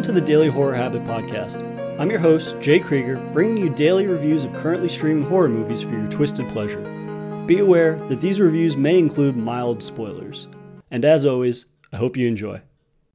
Welcome to the Daily Horror Habit Podcast. I'm your host, Jay Krieger, bringing you daily reviews of currently streaming horror movies for your twisted pleasure. Be aware that these reviews may include mild spoilers. And as always, I hope you enjoy.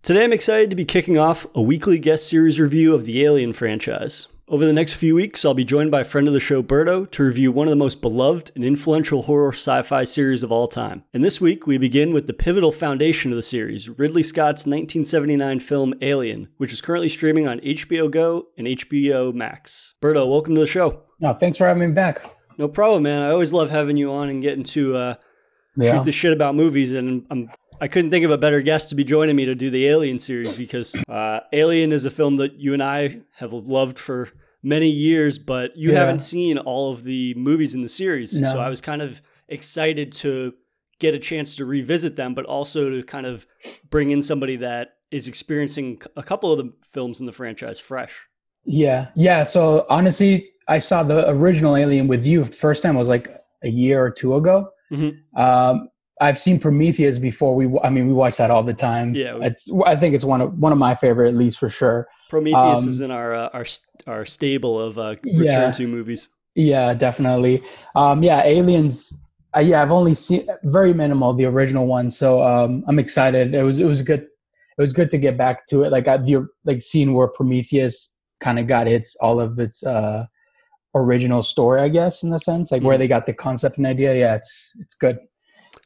Today I'm excited to be kicking off a weekly guest series review of the Alien franchise. Over the next few weeks, I'll be joined by a friend of the show, Berto, to review one of the most beloved and influential horror sci fi series of all time. And this week, we begin with the pivotal foundation of the series, Ridley Scott's 1979 film Alien, which is currently streaming on HBO Go and HBO Max. Berto, welcome to the show. No, thanks for having me back. No problem, man. I always love having you on and getting to uh, Yeah. shoot the shit about movies, and I'm I couldn't think of a better guest to be joining me to do the Alien series because uh, Alien is a film that you and I have loved for many years, but you Yeah. haven't seen all of the movies in the series. No. So I was kind of excited to get a chance to revisit them, but also to kind of bring in somebody that is experiencing a couple of the films in the franchise fresh. Yeah. Yeah. So honestly, I saw the original Alien with you first time was like a year or two ago. Mhm. Um, I've seen Prometheus before. We, I mean, we watch that all the time. Yeah. It's, I think it's one of one of my favorite, at least for sure. Prometheus Um, is in our uh, our our stable of uh, Yeah. return to movies. Yeah, definitely. Um, yeah, Aliens. Uh, yeah, I've only seen very minimal the original one, so um, I'm excited. It was it was good. It was good to get back to it. Like I, the like scene where Prometheus kind of got its all of its uh, original story, I guess, in a sense, like where Mhm. they got the concept and idea. Yeah, it's it's good.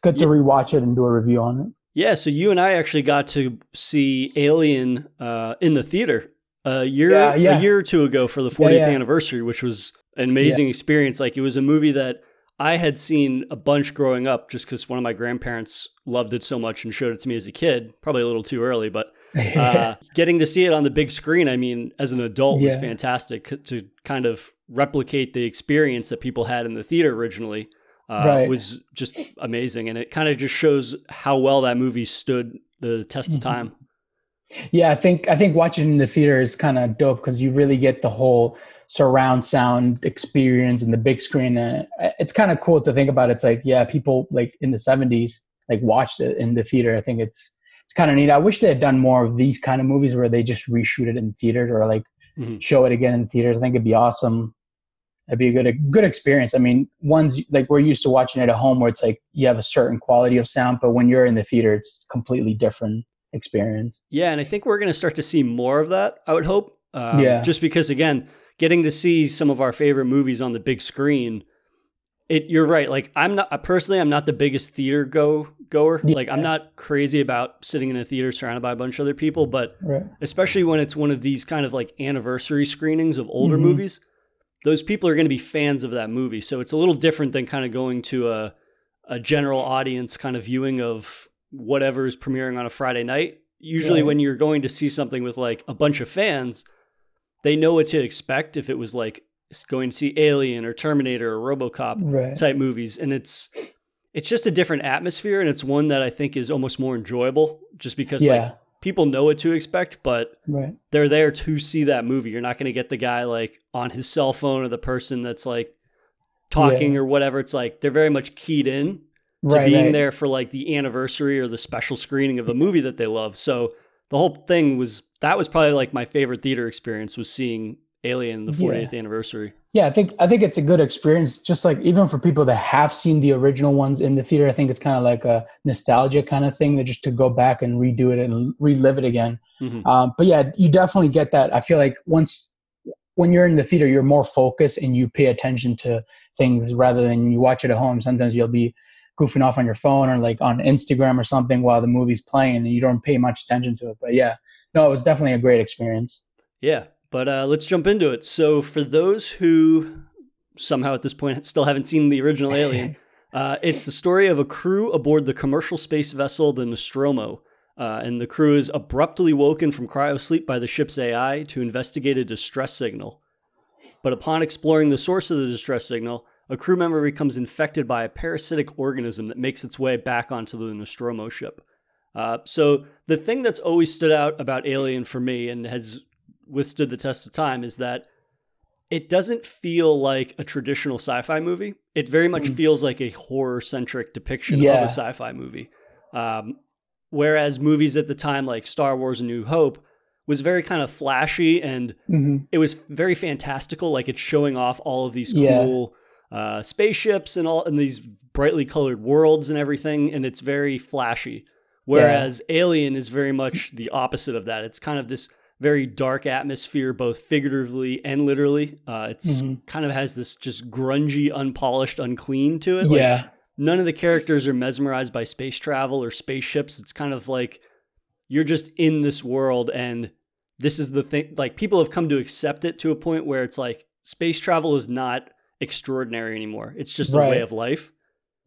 Good to rewatch it and do a review on it. Yeah, so you and I actually got to see Alien uh, in the theater a year Yeah, yeah. a year or two ago for the 40th yeah. anniversary, which was an amazing experience. Like it was a movie that I had seen a bunch growing up, just because one of my grandparents loved it so much and showed it to me as a kid. Probably a little too early, but uh, getting to see it on the big screen, I mean, as an adult, was fantastic to kind of replicate the experience that people had in the theater originally. Uh, Right. Was just amazing, and it kind of just shows how well that movie stood the test of Mhm. time. Yeah, I think I think watching in the theater is kind of dope because you really get the whole surround sound experience and the big screen. Uh, it's kind of cool to think about. It's like yeah, people like in the seventies like watched it in the theater. I think it's it's kind of neat. I wish they had done more of these kind of movies where they just reshoot it in theaters or like Mhm. show it again in theaters. I think it'd be awesome. It'd be a good a good experience. I mean, ones like we're used to watching it at home where it's like you have a certain quality of sound, but when you're in the theater, it's completely different experience. Yeah, and I think we're going to start to see more of that. I would hope. Um, Yeah. Just because, again, getting to see some of our favorite movies on the big screen. It, you're right. Like I'm not personally, I'm not the biggest theater go goer. Yeah. Like I'm not crazy about sitting in a theater surrounded by a bunch of other people. But Right. especially when it's one of these kind of like anniversary screenings of older Mhm. movies, those people are going to be fans of that movie. So it's a little different than kind of going to a a general audience kind of viewing of whatever is premiering on a Friday night. Usually Right. when you're going to see something with like a bunch of fans, they know what to expect if it was like going to see Alien or Terminator or RoboCop Right. type movies and it's it's just a different atmosphere and it's one that I think is almost more enjoyable just because yeah. like people know what to expect but right. they're there to see that movie. You're not going to get the guy like on his cell phone or the person that's like talking Yeah. or whatever. It's like they're very much keyed in to Right. being right. there for like the anniversary or the special screening of the movie that they love. So the whole thing was that was probably like my favorite theater experience was seeing Alien the 40th anniversary. Yeah, I think I think it's a good experience. Just like even for people that have seen the original ones in the theater, I think it's kind of like a nostalgia kind of thing that just to go back and redo it and relive it again. Mhm. Um, but yeah, you definitely get that. I feel like once when you're in the theater, you're more focused and you pay attention to things rather than you watch it at home. Sometimes you'll be goofing off on your phone or like on Instagram or something while the movie's playing and you don't pay much attention to it. But yeah, no, it was definitely a great experience. Yeah, but uh, let's jump into it. So, for those who somehow at this point still haven't seen the original Alien, uh, it's the story of a crew aboard the commercial space vessel the Nostromo. Uh, and the crew is abruptly woken from cryosleep by the ship's AI to investigate a distress signal. But upon exploring the source of the distress signal, a crew member becomes infected by a parasitic organism that makes its way back onto the Nostromo ship. Uh, so, the thing that's always stood out about Alien for me and has withstood the test of time is that it doesn't feel like a traditional sci-fi movie. It very much Mm. feels like a horror-centric depiction of a sci-fi movie. Um, whereas movies at the time, like Star Wars: A New Hope, was very kind of flashy and hmm it was very fantastical. Like it's showing off all of these Yeah. cool uh, spaceships and all and these brightly colored worlds and everything, and it's very flashy. Whereas Alien is very much the opposite of that. It's kind of this very dark atmosphere, both figuratively and literally. Uh, it's Mhm. kind of has this just grungy, unpolished, unclean to it. Like, yeah. none of the characters are mesmerized by space travel or spaceships. It's kind of like you're just in this world and this is the thing like people have come to accept it to a point where it's like space travel is not extraordinary anymore. It's just a way of life.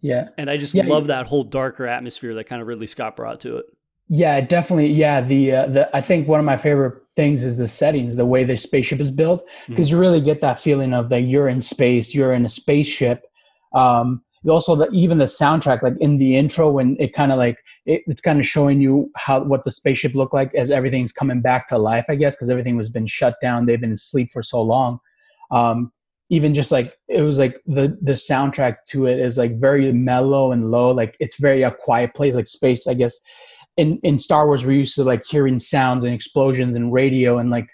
Yeah. And I just Yeah, love that whole darker atmosphere that kind of Ridley Scott brought to it. Yeah, definitely. Yeah, the uh, the I think one of my favorite things is the settings, the way the spaceship is built, because you really get that feeling of that you're in space, you're in a spaceship. Um, also, the, even the soundtrack, like in the intro, when it kind of like it, it's kind of showing you how what the spaceship looked like as everything's coming back to life, I guess, because everything was been shut down. They've been asleep for so long. Um, even just like it was like the the soundtrack to it is like very mellow and low, like it's very a quiet place, like space, I guess in in Star Wars we're used to like hearing sounds and explosions and radio and like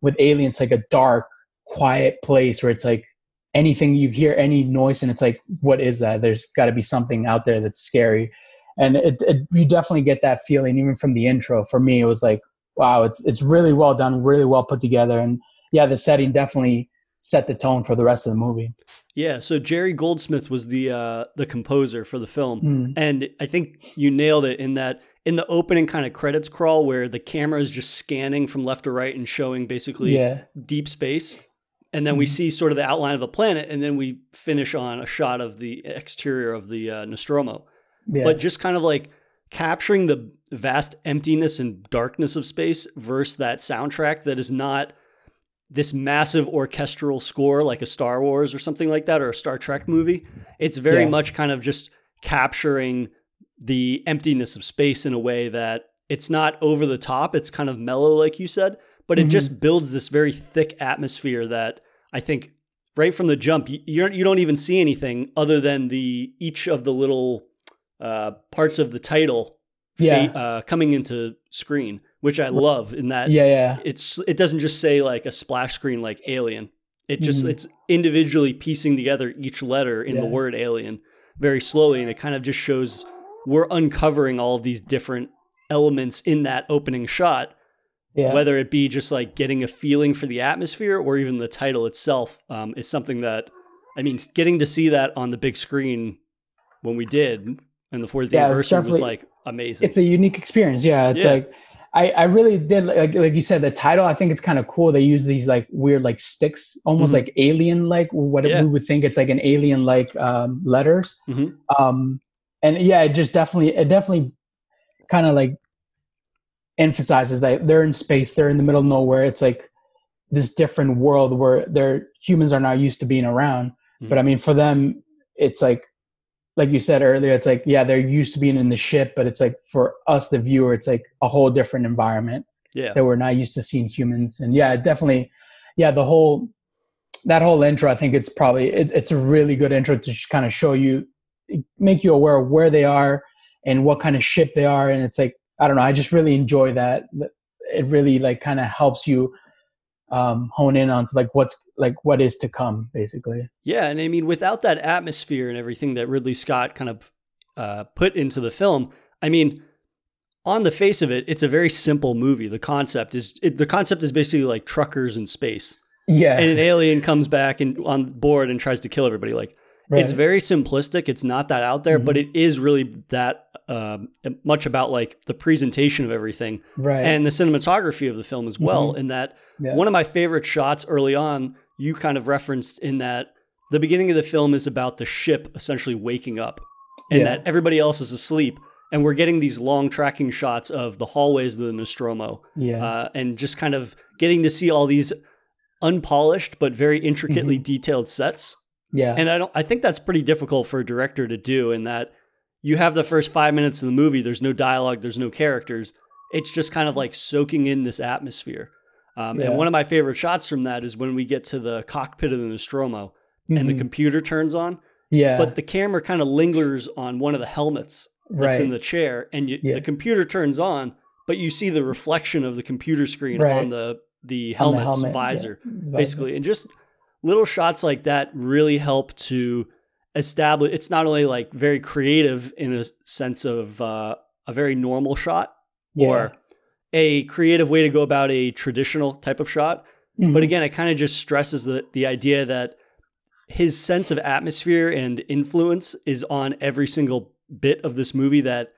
with aliens like a dark, quiet place where it's like anything you hear any noise and it's like what is that? There's got to be something out there that's scary, and it, it, you definitely get that feeling even from the intro. For me, it was like wow, it's it's really well done, really well put together, and yeah, the setting definitely set the tone for the rest of the movie. Yeah, so Jerry Goldsmith was the uh the composer for the film. Mm. And I think you nailed it in that in the opening kind of credits crawl where the camera is just scanning from left to right and showing basically Yeah, deep space. And then we Mhm. see sort of the outline of a planet, and then we finish on a shot of the exterior of the uh, Nostromo. yeah, But just kind of like capturing the vast emptiness and darkness of space versus that soundtrack that is not this massive orchestral score like a Star Wars or something like that or a Star Trek movie. It's very Yeah. much kind of just capturing the emptiness of space in a way that it's not over the top. It's kind of mellow, like you said, but it Mhm. just builds this very thick atmosphere that I think right from the jump you you don't, even see anything other than the each of the little uh, parts of the title Yeah. uh, coming into screen, which I love. In that yeah, yeah, it's it doesn't just say like a splash screen like alien. It just Mhm. it's individually piecing together each letter in the word alien very slowly, and it kind of just shows we're uncovering all of these different elements in that opening shot yeah. whether it be just like getting a feeling for the atmosphere or even the title itself um, is something that i mean getting to see that on the big screen when we did and the 40th Yeah, anniversary was like amazing it's a unique experience. Yeah, it's Yeah. like I, I really did like like you said the title. I think it's kind of cool. They use these like weird like sticks, almost Mhm. like alien like what Yeah. we would think it's like an alien like um, letters. Mhm. Um, and yeah, it just definitely it definitely kind of like emphasizes that they're in space, they're in the middle of nowhere. It's like this different world where their humans are not used to being around. But I mm-hmm. mean, for them, it's like like you said earlier, it's like, yeah, they're used to being in the ship, but it's like for us, the viewer, it's like a whole different environment yeah that we're not used to seeing humans. And yeah, definitely, yeah, the whole, that whole intro, I think it's probably, it, it's a really good intro to just kind of show you, make you aware of where they are and what kind of ship they are. And it's like, I don't know, I just really enjoy that. It really like kind of helps you um, hone in on like what's like what is to come basically. yeah and i mean without that atmosphere and everything that ridley scott kind of uh, put into the film i mean on the face of it it's a very simple movie the concept is it, the concept is basically like truckers in space Yeah. and an alien comes back and on board and tries to kill everybody like right. It's very simplistic. It's not that out there, but it is really that um, much about like the presentation of everything right. and the cinematography of the film as well. In that Yeah. one of my favorite shots early on, you kind of referenced in that the beginning of the film is about the ship essentially waking up and Yeah. that everybody else is asleep. And we're getting these long tracking shots of the hallways of the Nostromo yeah. uh, and just kind of getting to see all these unpolished but very intricately detailed sets yeah. and I don't I think that's pretty difficult for a director to do in that you have the first 5 minutes of the movie there's no dialogue there's no characters it's just kind of like soaking in this atmosphere um, Yeah. and one of my favorite shots from that is when we get to the cockpit of the Nostromo and the Mhm. computer turns on yeah. but the camera kind of lingers on one of the helmets that's right. in the chair and you, Yeah. the computer turns on but you see the reflection of the computer screen Right. on the the On the helmet, visor visor. basically and just little shots like that really help to establish it's not only like very creative in a sense of uh, a very normal shot Yeah. or a creative way to go about a traditional type of shot Mhm. but again it kind of just stresses the the idea that his sense of atmosphere and influence is on every single bit of this movie that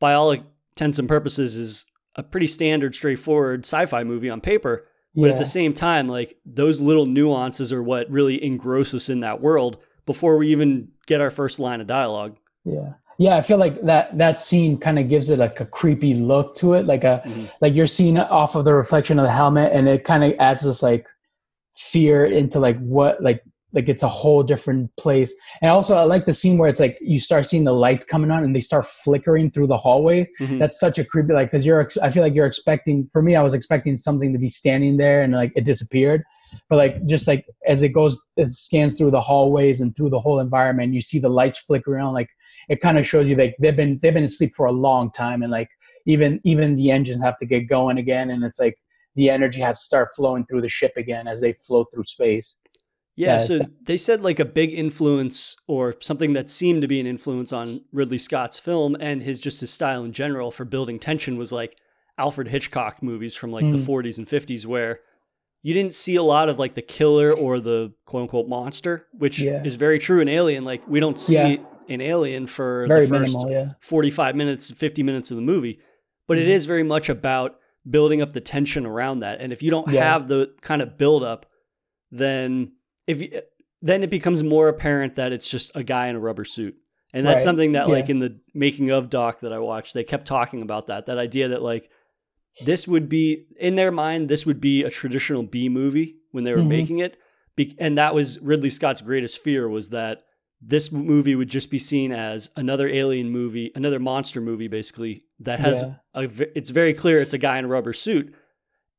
by all intents and purposes is a pretty standard straightforward sci-fi movie on paper but yeah. at the same time, like those little nuances are what really engross us in that world before we even get our first line of dialogue. Yeah. Yeah, I feel like that that scene kind of gives it like a creepy look to it, like a Mhm. like you're seeing it off of the reflection of the helmet, and it kind of adds this like fear into like what like like it's a whole different place. And also, I like the scene where it's like you start seeing the lights coming on and they start flickering through the hallway. Mhm. That's such a creepy like because you're ex- I feel like you're expecting for me I was expecting something to be standing there and like it disappeared, but like just like as it goes it scans through the hallways and through the whole environment, you see the lights flickering on like it kind of shows you like they've been they've been asleep for a long time and like even even the engines have to get going again and it's like the energy has to start flowing through the ship again as they float through space. Yeah, so they said like a big influence or something that seemed to be an influence on Ridley Scott's film and his just his style in general for building tension was like Alfred Hitchcock movies from like the Mm. 40s and 50s where you didn't see a lot of like the killer or the quote unquote monster, which Yeah. is very true in Alien. Like we don't see Yeah. an alien for Very the first minimal, yeah. 45 minutes, 50 minutes of the movie. But it Mhm. is very much about building up the tension around that. And if you don't have the kind of build up, then if you, then it becomes more apparent that it's just a guy in a rubber suit. And that's Right. something that like in the making of doc that I watched, they kept talking about that. That idea that like this would be in their mind this would be a traditional B movie when they were Mhm. making it. Be- and that was Ridley Scott's greatest fear was that this movie would just be seen as another alien movie, another monster movie, basically that has Yeah. a. It's very clear it's a guy in a rubber suit,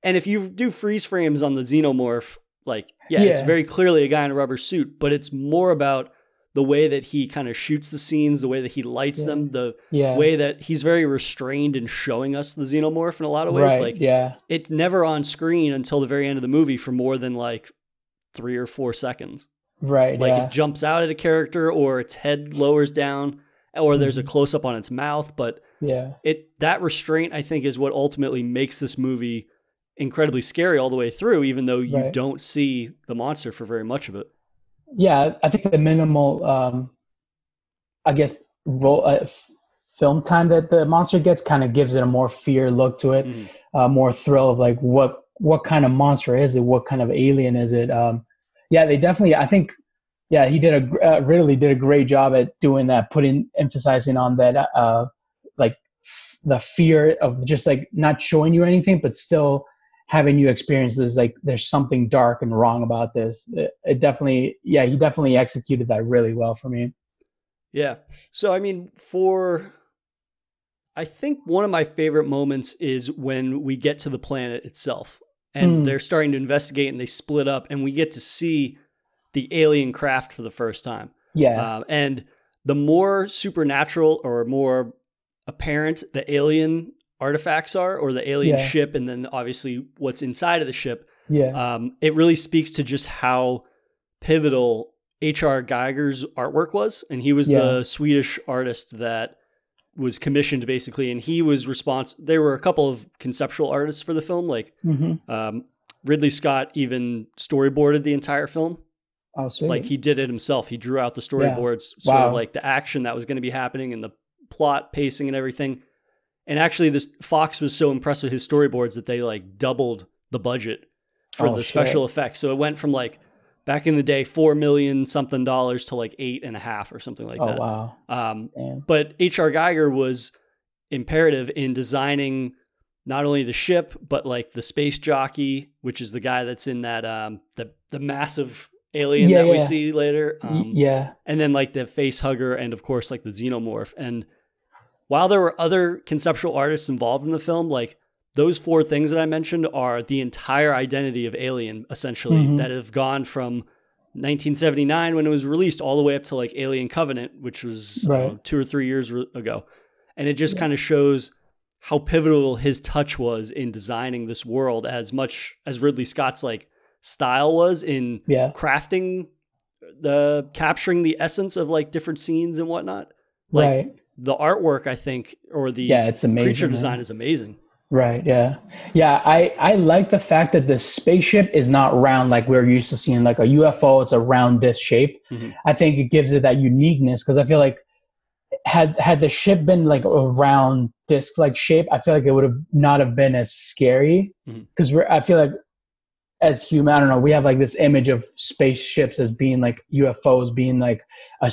and if you do freeze frames on the xenomorph, like yeah, it's very clearly a guy in a rubber suit, but it's more about the way that he kind of shoots the scenes, the way that he lights Yeah. them, the Yeah. way that he's very restrained in showing us the xenomorph in a lot of ways. right. Like yeah. it's never on screen until the very end of the movie for more than like three or four seconds. Right. Like yeah. it jumps out at a character or its head lowers down or there's a Mhm. close up on its mouth, but yeah. it that restraint I think is what ultimately makes this movie incredibly scary all the way through even though you Right. don't see the monster for very much of it. yeah i think the minimal um i guess role uh, f- film time that the monster gets kind of gives it a more fear look to it Mhm. uh, more thrill of like what what kind of monster is it what kind of alien is it um yeah they definitely i think yeah he did a uh, ridley did a great job at doing that putting emphasizing on that uh like f- the fear of just like not showing you anything but still having you experience this like there's something dark and wrong about this it, it definitely yeah he definitely executed that really well for me Yeah. So I mean, for I think one of my favorite moments is when we get to the planet itself and Hmm. they're starting to investigate and they split up and we get to see the alien craft for the first time. yeah Um, and the more supernatural or more apparent the alien artifacts are or the alien Yeah. ship and then obviously what's inside of the ship yeah um, it really speaks to just how pivotal H.R. Geiger's artwork was. And he was Yeah. the Swedish artist that was commissioned basically. And he was responsible. There were a couple of conceptual artists for the film. Like hmm um, Ridley Scott even storyboarded the entire film. oh. Like he did it himself. He drew out the Yeah. storyboards, sort of like the action that was going to be happening and the plot pacing and everything. And actually, this Fox was so impressed with his storyboards that they like doubled the budget for Oh, the shit. special effects. So it went from like back in the day four million something dollars to like eight and a half or something like oh that. wow Um, Damn. but H.R. Geiger was imperative in designing not only the ship but like the space jockey, which is the guy that's in that um, the the massive alien Yeah, that we see later. Um, yeah and then like the face hugger and of course like the xenomorph and while there were other conceptual artists involved in the film like those four things that i mentioned are the entire identity of alien essentially Mhm. that have gone from 1979 when it was released all the way up to like alien covenant which was Right. know, two or three years re- ago and it just Yeah. kind of shows how pivotal his touch was in designing this world as much as Ridley Scott's like style was in Yeah. crafting the capturing the essence of like different scenes and whatnot. Like right. The artwork, I think, or the Yeah, it's amazing. creature man. design is amazing. Right. Yeah. Yeah. I I like the fact that the spaceship is not round like we're used to seeing like a UFO. It's a round disc shape. Mhm. I think it gives it that uniqueness because I feel like had had the ship been like a round disc like shape, I feel like it would have not have been as scary Mhm. because we're. I feel like as human, I don't know. We have like this image of spaceships as being like UFOs, being like a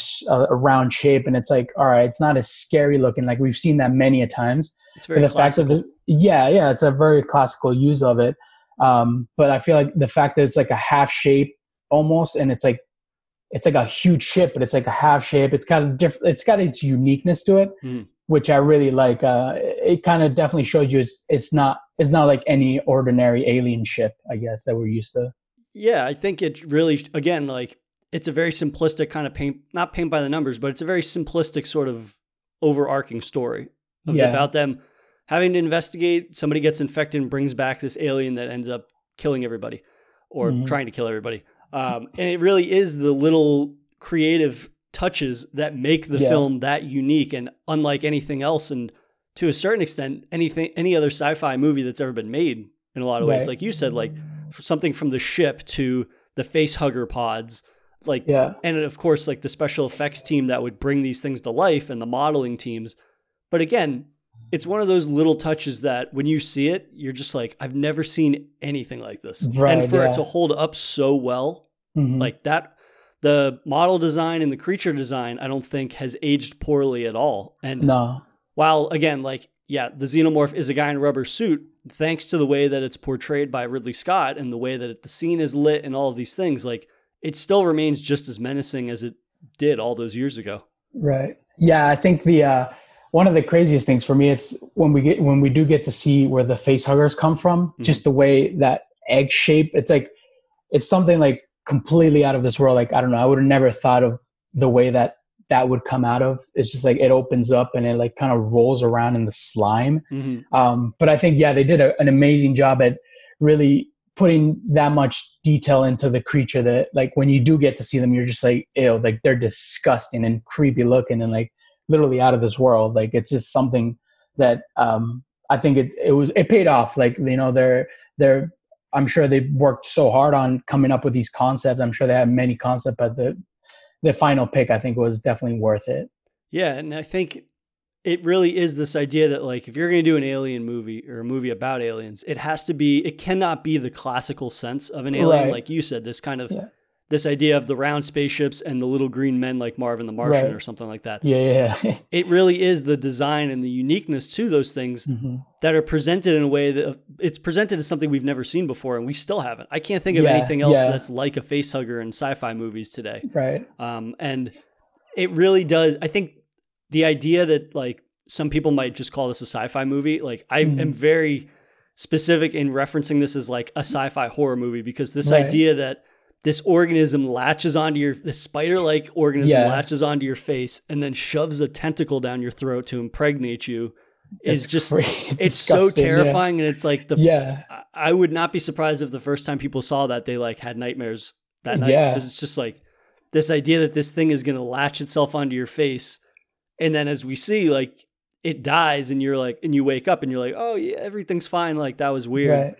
round shape, and it's like, all right, it's not as scary looking. Like we've seen that many a times It's very the fact classical. of it, yeah, yeah, it's a very classical use of it. Um, but I feel like the fact that it's like a half shape almost, and it's like it's like a huge ship, but it's like a half shape. It's got a different. It's got its uniqueness to it, Mhm. Which I really like. Uh, it kind of definitely shows you it's it's not it's not like any ordinary alien ship, I guess that we're used to. Yeah, I think it really again like it's a very simplistic kind of paint not paint by the numbers, but it's a very simplistic sort of overarching story of- Yeah. about them having to investigate somebody gets infected and brings back this alien that ends up killing everybody or Mhm. trying to kill everybody. Um, and it really is the little creative touches that make the Yeah. film that unique and unlike anything else and to a certain extent anything any other sci-fi movie that's ever been made in a lot of ways like you said like something from the ship to the face hugger pods like Yeah, and of course like the special effects team that would bring these things to life and the modeling teams but again it's one of those little touches that when you see it you're just like i've never seen anything like this Right, and for yeah. it to hold up so well Mhm. like that the model design and the creature design i don't think has aged poorly at all and no, while again like yeah the xenomorph is a guy in a rubber suit thanks to the way that it's portrayed by ridley scott and the way that it, the scene is lit and all of these things like it still remains just as menacing as it did all those years ago Right. Yeah, I think the uh, one of the craziest things for me it's when we get when we do get to see where the face huggers come from, Mhm. just the way that egg shape. It's like it's something like completely out of this world. Like I don't know, I would have never thought of the way that that would come out of. It's just like it opens up and it like kind of rolls around in the slime. mm-hmm. Um, but I think yeah, they did a, an amazing job at really putting that much detail into the creature that like when you do get to see them, you're just like ew, like they're disgusting and creepy looking and like literally out of this world. Like it's just something that um, I think it it was it paid off. Like you know they're they're I'm sure they worked so hard on coming up with these concepts. I'm sure they had many concepts, but the the final pick I think was definitely worth it. yeah and i think it really is this idea that like if you're going to do an alien movie or a movie about aliens it has to be it cannot be the classical sense of an alien Right. like you said this kind of Yeah. This idea of the round spaceships and the little green men like marvin the martian Right. or something like that Yeah, yeah. it really is the design and the uniqueness to those things Mhm. that are presented in a way that it's presented as something we've never seen before and we still haven't i can't think of Yeah, anything else yeah. that's like a face hugger in sci-fi movies today Right. um, and it really does i think the idea that like some people might just call this a sci-fi movie like i Mhm. am very specific in referencing this as like a sci-fi horror movie because this Right. idea that this organism latches onto your this spider-like organism Yeah. latches onto your face and then shoves a tentacle down your throat to impregnate you is It's just crazy. it's so disgusting, yeah. terrifying and it's like the Yeah. I- I would not be surprised if the first time people saw that they like had nightmares that night Yeah. because it's just like this idea that this thing is going to latch itself onto your face and then as we see like it dies and you're like and you wake up and you're like oh yeah everything's fine like that was weird Right.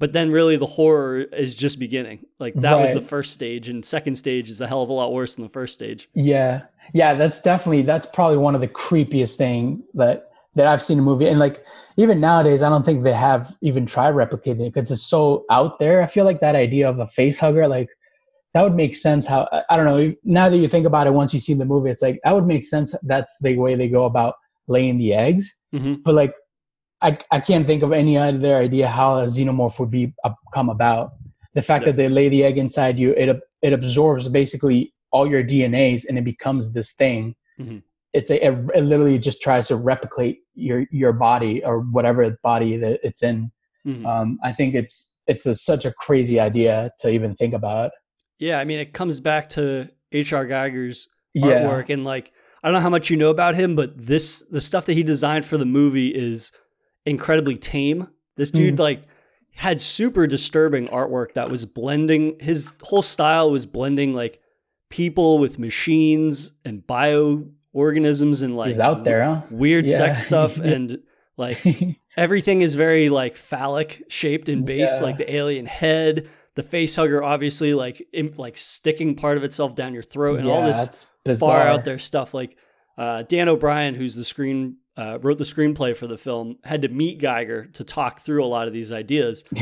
But then really the horror is just beginning like that was the first stage and second stage is a hell of a lot worse than the first stage Yeah. Yeah, that's definitely that's probably one of the creepiest thing that that I've seen a movie. And like even nowadays, I don't think they have even tried replicating it because it's so out there. I feel like that idea of a face hugger, like that would make sense. How I- don't know. Now that you think about it, once you see the movie, it's like that would make sense. That's the way they go about laying the eggs. hmm But like, I I can't think of any other idea how a xenomorph would be uh, come about. The fact Yeah. that they lay the egg inside you, it it absorbs basically all your DNAs and it becomes this thing. Mhm. It's a, it, it literally just tries to replicate your your body or whatever body that it's in. hmm Um, I think it's it's a, such a crazy idea to even think about. yeah i mean it comes back to hr geiger's Yeah, artwork and like I don't know how much you know about him, but this the stuff that he designed for the movie is incredibly tame. This dude Mm. like had super disturbing artwork that was blending his whole style was blending like people with machines and bioorganisms and like He's out there, huh? weird Yeah. sex stuff and like everything is very like phallic shaped and base Yeah. like the alien head the face hugger obviously like im- like sticking part of itself down your throat and all this far out there stuff like uh, dan o'bannon who's the screen uh, wrote the screenplay for the film had to meet geiger to talk through a lot of these ideas.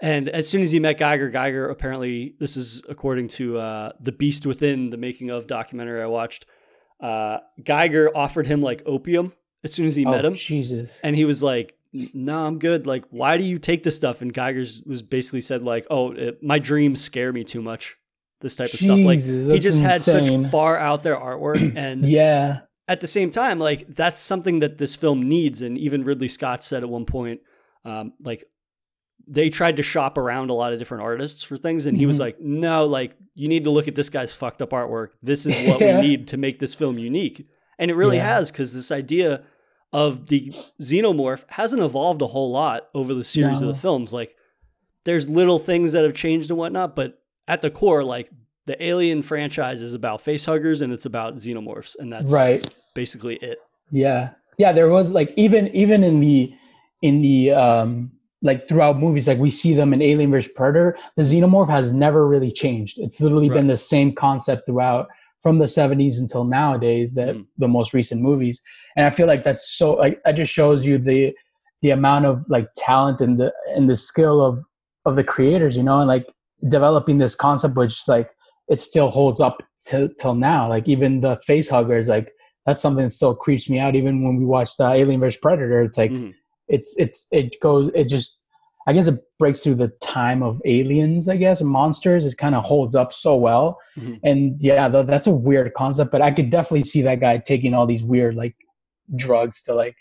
And as soon as he met geiger geiger apparently this is according to uh, the beast within the making of documentary i watched uh, geiger offered him like opium as soon as he oh, met him. Jesus. and he was like no i'm good. Like why do you take this stuff? And geiger's was basically said like oh it, my dreams scare me too much. This type of stuff. Like he just had such far out there artwork and Yeah. At the same time like that's something that this film needs and even ridley scott said at one point um, like they tried to shop around a lot of different artists for things and he was Mhm. like no like you need to look at this guy's fucked up artwork this is what Yeah. we need to make this film unique and it really Yeah. has because this idea of the xenomorph hasn't evolved a whole lot over the series No. of the films like there's little things that have changed and whatnot but at the core like the alien franchise is about facehuggers and it's about xenomorphs and that's Right. basically it Yeah. Yeah, there was like even even in the in the um like throughout movies, like we see them in Alien vs Predator, the xenomorph has never really changed. It's literally been the same concept throughout from the 70s until nowadays, that Mm. the most recent movies. And I feel like that's so like that just shows you the the amount of like talent and the and the skill of of the creators, you know, and like developing this concept which is like it still holds up till till now. Like even the face huggers, like that's something that still creeps me out. Even when we watch the Alien vs Predator, it's like Mhm. it's it's it goes it just I guess it breaks through the time of aliens. I guess and monsters. It kind of holds up so well. Mhm. And yeah, th- that's a weird concept, but I could definitely see that guy taking all these weird like drugs to like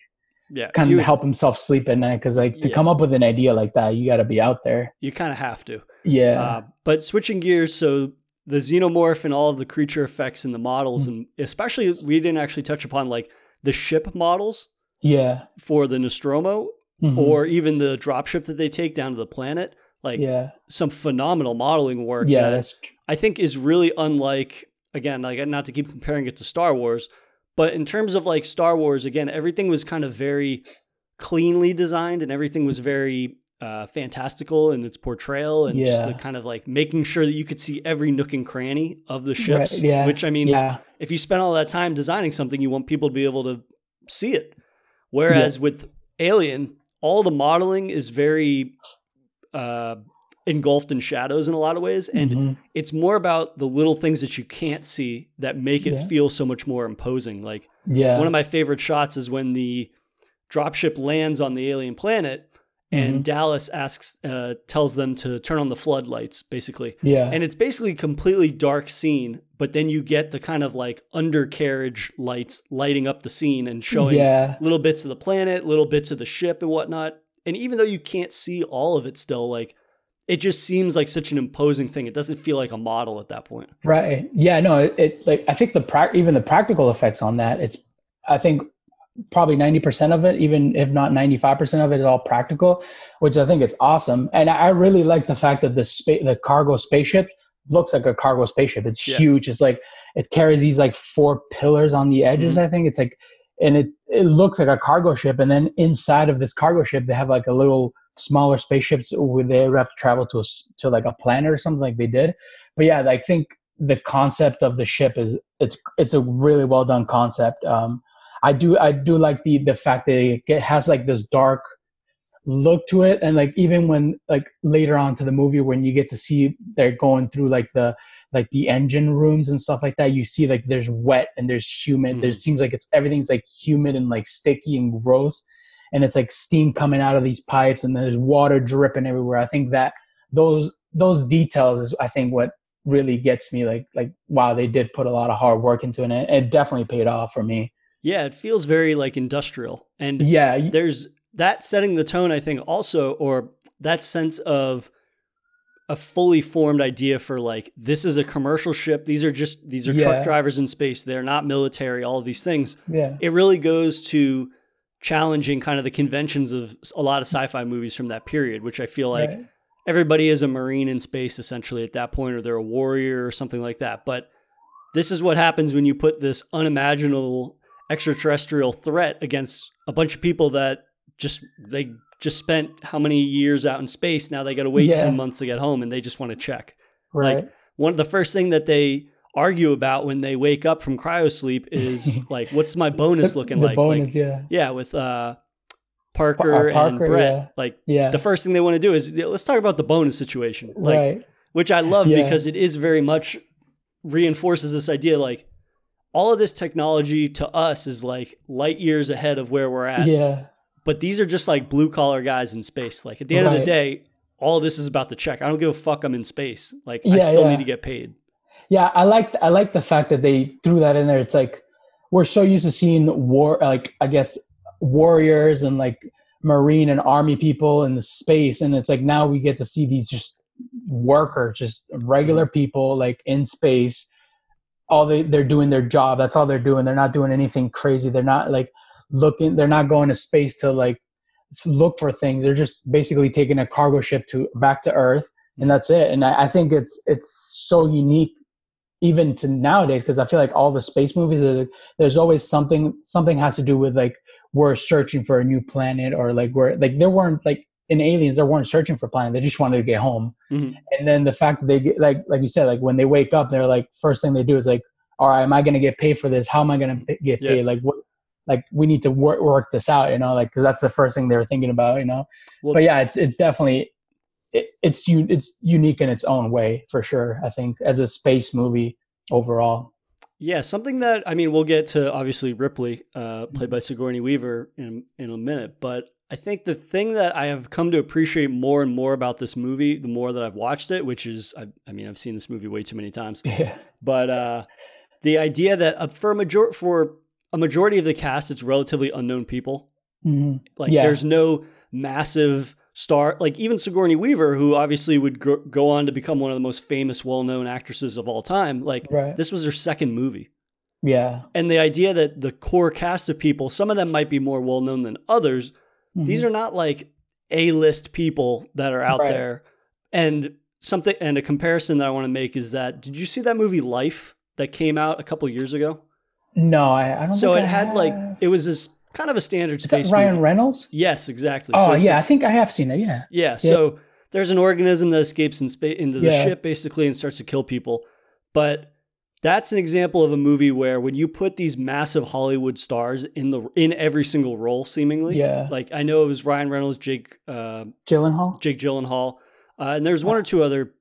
yeah kind of help himself sleep at night. Because like to Yeah. come up with an idea like that, you got to be out there. you kind of have to Yeah. Uh, but switching gears, so the xenomorph and all of the creature effects and the models, and especially we didn't actually touch upon like the ship models yeah. for the Nostromo Mhm. or even the dropship that they take down to the planet. Like yeah. some phenomenal modeling work. Yeah. that That's I think is really unlike again, like not to keep comparing it to Star Wars, but in terms of like Star Wars, again, everything was kind of very cleanly designed and everything was very uh, fantastical in its portrayal and just the kind of like making sure that you could see every nook and cranny of the ships. yeah. Which I mean, yeah. if you spend all that time designing something, you want people to be able to see it. Whereas with Alien, all the modeling is very uh, engulfed in shadows in a lot of ways, and Mhm. it's more about the little things that you can't see that make it Yeah. feel so much more imposing. Like yeah. one of my favorite shots is when the dropship lands on the alien planet, and Mhm. Dallas asks, uh, tells them to turn on the floodlights, basically. yeah. And it's basically a completely dark scene, but then you get the kind of like undercarriage lights lighting up the scene and showing yeah. little bits of the planet, little bits of the ship and whatnot. And even though you can't see all of it still, like it just seems like such an imposing thing. It doesn't feel like a model at that point. Right. Yeah. No. It, it like I think the prac even the practical effects on that. It's I think probably ninety percent of it, even if not ninety five percent of it, is all practical, which I think it's awesome. And I really like the fact that the space the cargo spaceship looks like a cargo spaceship. It's Yeah. huge. It's like it carries these like four pillars on the edges. I think it's like, and it it looks like a cargo ship. And then inside of this cargo ship, they have like a little smaller spaceships where they have to travel to a to like a planet or something like they did. But yeah, I think the concept of the ship is it's it's a really well done concept. Um, I do I do like the the fact that it has like this dark look to it, and like even when like later on to the movie when you get to see they're going through like the like the engine rooms and stuff like that, you see like there's wet and there's humid. There Mhm. seems like it's everything's like humid and like sticky and gross, and it's like steam coming out of these pipes and there's water dripping everywhere. I think that those those details is I think what really gets me like like wow they did put a lot of hard work into it and it definitely paid off for me Yeah, it feels very like industrial. And yeah there's that setting the tone, I think, also, or that sense of a fully formed idea for like this is a commercial ship. These are just these are Yeah. truck drivers in space. They're not military. All of these things. yeah It really goes to challenging kind of the conventions of a lot of sci-fi movies from that period, which I feel like Right. everybody is a marine in space essentially at that point or they're a warrior or something like that but this is what happens when you put this unimaginable extraterrestrial threat against a bunch of people that just they just spent how many years out in space now they got to wait Yeah. 10 months to get home and they just want to check right. like one of the first thing that they argue about when they wake up from cryosleep is like what's my bonus The- looking the like bonus, like yeah, yeah with uh parker, and Parker, brett yeah. like yeah, the first thing they want to do is let's talk about the bonus situation like right, which i love Yeah. because it is very much reinforces this idea like all of this technology to us is like light years ahead of where we're at yeah, but these are just like blue collar guys in space like at the end of the day all this is about the check i don't give a fuck i'm in space like i still yeah. need to get paid yeah. I like I like the fact that they threw that in there. It's like we're so used to seeing war, like I guess warriors and like marine and army people in the space, and it's like now we get to see these just workers, just regular mm-hmm. people, like in space. All they they're doing their job. That's all they're doing. They're not doing anything crazy. They're not like looking. They're not going to space to like look for things. They're just basically taking a cargo ship to back to Earth, and that's it. And I, I think it's it's so unique even to nowadays because I feel like all the space movies there's there's always something something has to do with like we're searching for a new planet or like we're like there weren't like in aliens they weren't searching for a planet they just wanted to get home Mhm. and then the fact that they get like like you said like when they wake up they're like first thing they do is like all right am I gonna get paid for this how am I gonna p- get Yeah. paid like what like we need to work work this out you know like because that's the first thing they were thinking about you know Well- but yeah it's it's definitely it, it's u- it's unique in its own way for sure i think as a space movie overall Yeah, something that I mean, we'll get to obviously Ripley, uh, played by Sigourney Weaver, in in a minute. But I think the thing that I have come to appreciate more and more about this movie, the more that I've watched it, which is, I, I mean, I've seen this movie way too many times. yeah But uh, the idea that uh, for a major for a majority of the cast, it's relatively unknown people. Mhm. Like, Yeah. there's no massive star. Like even Sigourney Weaver, who obviously would gr- go on to become one of the most famous, well-known actresses of all time. Like right this was her second movie yeah and the idea that the core cast of people some of them might be more well known than others these Mhm. are not like a-list people that are out Right. there and something and a comparison that i want to make is that did you see that movie life that came out a couple years ago no i, I don't know. so it I had like it was this kind of a standard is that space ryan movie. reynolds yes exactly oh So yeah a- i think i have seen it yeah yeah, so there's an organism that escapes in space into the Yeah. ship basically and starts to kill people. But that's an example of a movie where when you put these massive Hollywood stars in the in every single role, seemingly, yeah like I know it was Ryan Reynolds, Jake uh, gyllenhaal Jake Gyllenhaal, uh, and there's one or two other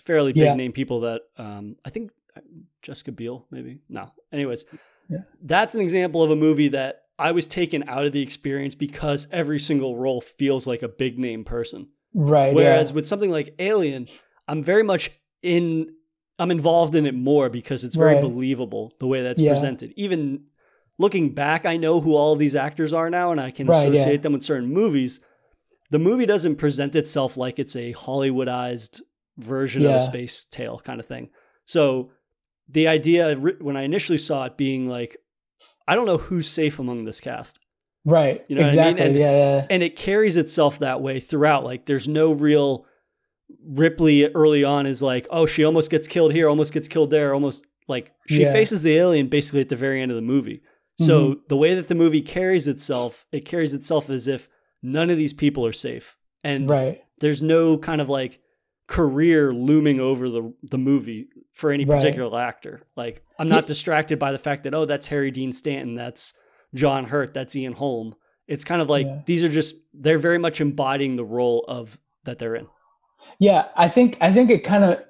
fairly big Yeah. name people that um, I think uh, Jessica Biel maybe no. Anyways, Yeah. that's an example of a movie that I was taken out of the experience because every single role feels like a big name person. right Whereas yeah. with something like Alien, I'm very much in I'm involved in it more because it's very Right. believable the way that's Yeah. presented. Even looking back, I know who all of these actors are now and I can Right, yeah. associate them with certain movies. The movie doesn't present itself like it's a Hollywoodized version of a space tale kind of thing. So the idea when I initially saw it being like I don't know who's safe among this cast. right you know what I mean? exactly And- yeah yeah and it carries itself that way throughout. Like there's no real Ripley early on is like, oh, she almost gets killed here, almost gets killed there, almost like she Yeah. faces the alien basically at the very end of the movie. So mm-hmm. the way that the movie carries itself, it carries itself as if none of these people are safe. And right there's no kind of like career looming over the the movie for any Right. particular actor. Like I'm not distracted by the fact that oh that's Harry Dean Stanton, that's John Hurt, that's Ian Holm. It's kind of like Yeah. these are just they're very much embodying the role of that they're in. Yeah, I think I think it kind of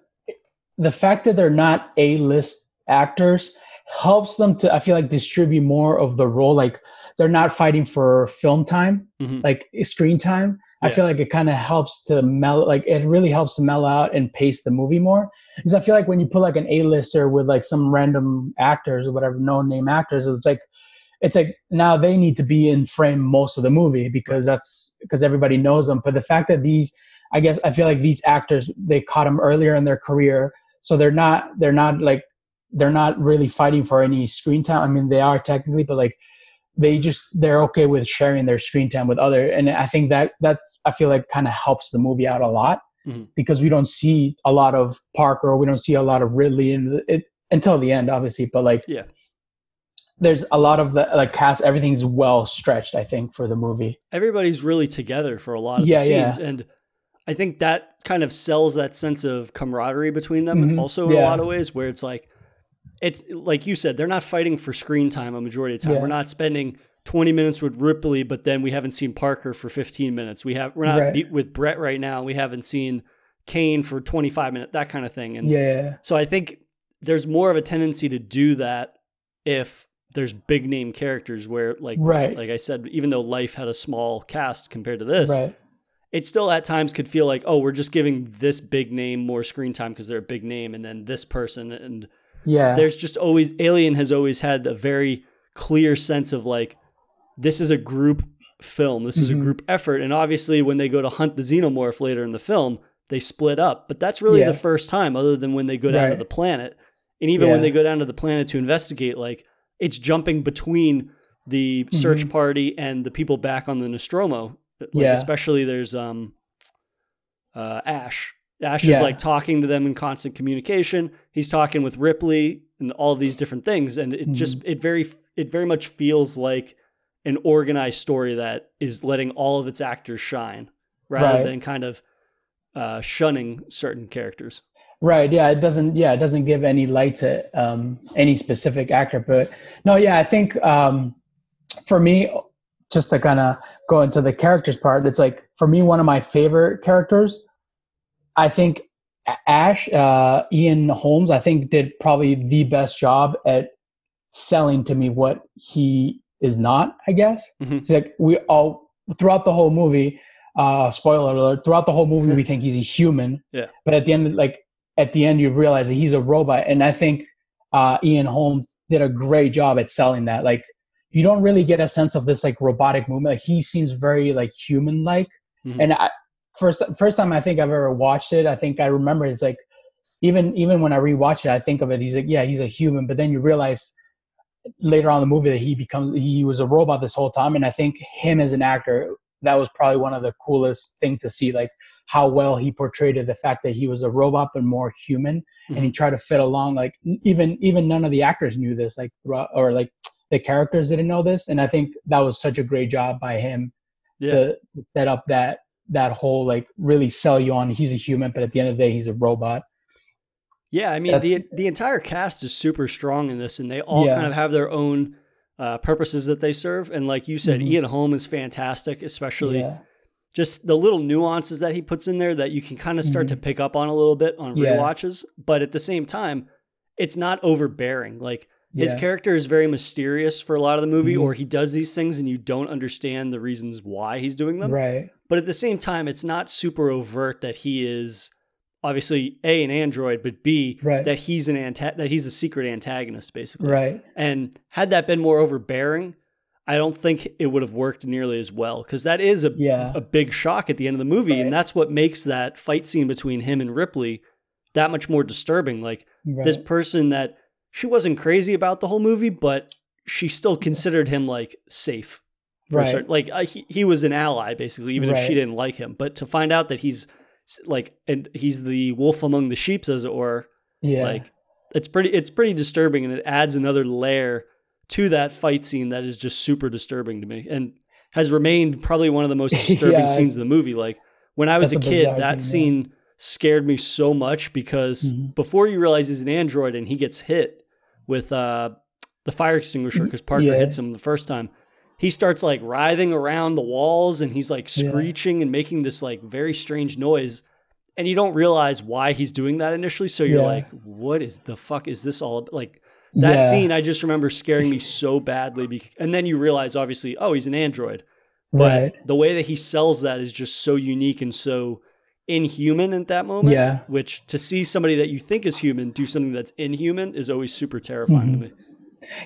the fact that they're not A list actors helps them to I feel like distribute more of the role. Like they're not fighting for film time, Mhm. like screen time. I feel like it kind of helps to mellow, like it really helps to mellow out and pace the movie more. Because I feel like when you put like an A lister with like some random actors or whatever, no name actors, it's like it's like now they need to be in frame most of the movie because that's because everybody knows them. But the fact that these, I guess, I feel like these actors they caught them earlier in their career, so they're not they're not like they're not really fighting for any screen time. I mean, they are technically, but like they just they're okay with sharing their screen time with other and i think that that's i feel like kind of helps the movie out a lot Mhm. because we don't see a lot of parker we don't see a lot of ridley in it until the end obviously but like Yeah. there's a lot of the like cast everything's well stretched i think for the movie everybody's really together for a lot of Yeah, the scenes yeah. and i think that kind of sells that sense of camaraderie between them Mhm, also in a lot of ways where it's like it's like you said they're not fighting for screen time a majority of the time. Yeah. we're not spending 20 minutes with ripley but then we haven't seen parker for 15 minutes. We have we're not Right. beat with brett right now. We haven't seen kane for 25 minutes that kind of thing. And yeah. so I think there's more of a tendency to do that if there's big name characters where like Right. like I said, even though Life had a small cast compared to this, right it still at times could feel like, oh, we're just giving this big name more screen time because they're a big name, and then this person and yeah there's just always Alien has always had a very clear sense of like this is a group film, this is a Mhm. group effort, and obviously when they go to hunt the xenomorph later in the film, they split up, but that's really Yeah. the first time, other than when they go down to the planet, and even when they go down to the planet to investigate, like it's jumping between the search Mhm. party and the people back on the Nostromo. Like Yeah. especially there's um uh Ash. Ash is like talking to them in constant communication. He's talking with Ripley and all these different things, and it just Mm-hmm. it very it very much feels like an organized story that is letting all of its actors shine rather Right. than kind of uh, shunning certain characters. Right. Yeah. It doesn't. Yeah. It doesn't give any light to um, any specific actor. But no. Yeah. I think um, for me, just to kind of go into the characters part, it's like for me one of my favorite characters. I think Ash, uh, Ian Holmes, I think did probably the best job at selling to me what he is not. I guess Mhm. it's like we all throughout the whole movie. Uh, spoiler alert! Throughout the whole movie, we think he's a human. Yeah. But at the end, like at the end you realize that he's a robot and i think uh, ian holmes did a great job at selling that like you don't really get a sense of this like robotic movement. Like he seems very like human like Mhm. and I, first first time i think i've ever watched it i think i remember it's like even even when i rewatch it i think of it he's like yeah he's a human. But then you realize later on in the movie that he becomes he was a robot this whole time. And i think him as an actor that was probably one of the coolest thing to see like how well he portrayed it, the fact that he was a robot but more human. And he tried to fit along like even even none of the actors knew this like or like the characters didn't know this and i think that was such a great job by him Yeah. to, to set up that that whole like really sell you on he's a human but at the end of the day he's a robot Yeah, I mean That's- the the entire cast is super strong in this, and they all Yeah. kind of have their own uh, purposes that they serve. And like you said, Mhm. Ian Holm is fantastic, especially yeah just the little nuances that he puts in there that you can kind of start Mhm. to pick up on a little bit on Yeah. rewatches. But at the same time, it's not overbearing. Like his Yeah. character is very mysterious for a lot of the movie, Mhm. or he does these things and you don't understand the reasons why he's doing them. right But at the same time, it's not super overt that he is obviously a an android, but b Right. that he's an anta- that he's a secret antagonist basically. right And had that been more overbearing, I don't think it would have worked nearly as well because that is a yeah a big shock at the end of the movie, and that's what makes that fight scene between him and Ripley that much more disturbing. Like right. this person that she wasn't crazy about the whole movie, but she still considered him like safe right. certain- like uh, he, he was an ally basically even if she didn't like him. But to find out that he's like and he's the wolf among the sheeps as it were yeah. like it's pretty it's pretty disturbing and it adds another layer to that fight scene that is just super disturbing to me and has remained probably one of the most disturbing Yeah. scenes of the movie. Like when i was a kid that scene scared me so much because Mhm. before you realize he's an android and he gets hit with uh the fire extinguisher because parker Yeah. hits him the first time he starts like writhing around the walls and he's like Yeah. screeching and making this like very strange noise and you don't realize why he's doing that initially so you're Yeah. like what is the fuck is this all about? like that Yeah. scene i just remember scaring me so badly bec- and then you realize obviously oh he's an android but right the way that he sells that is just so unique and so inhuman at that moment yeah which to see somebody that you think is human do something that's inhuman is always super terrifying to Mhm. me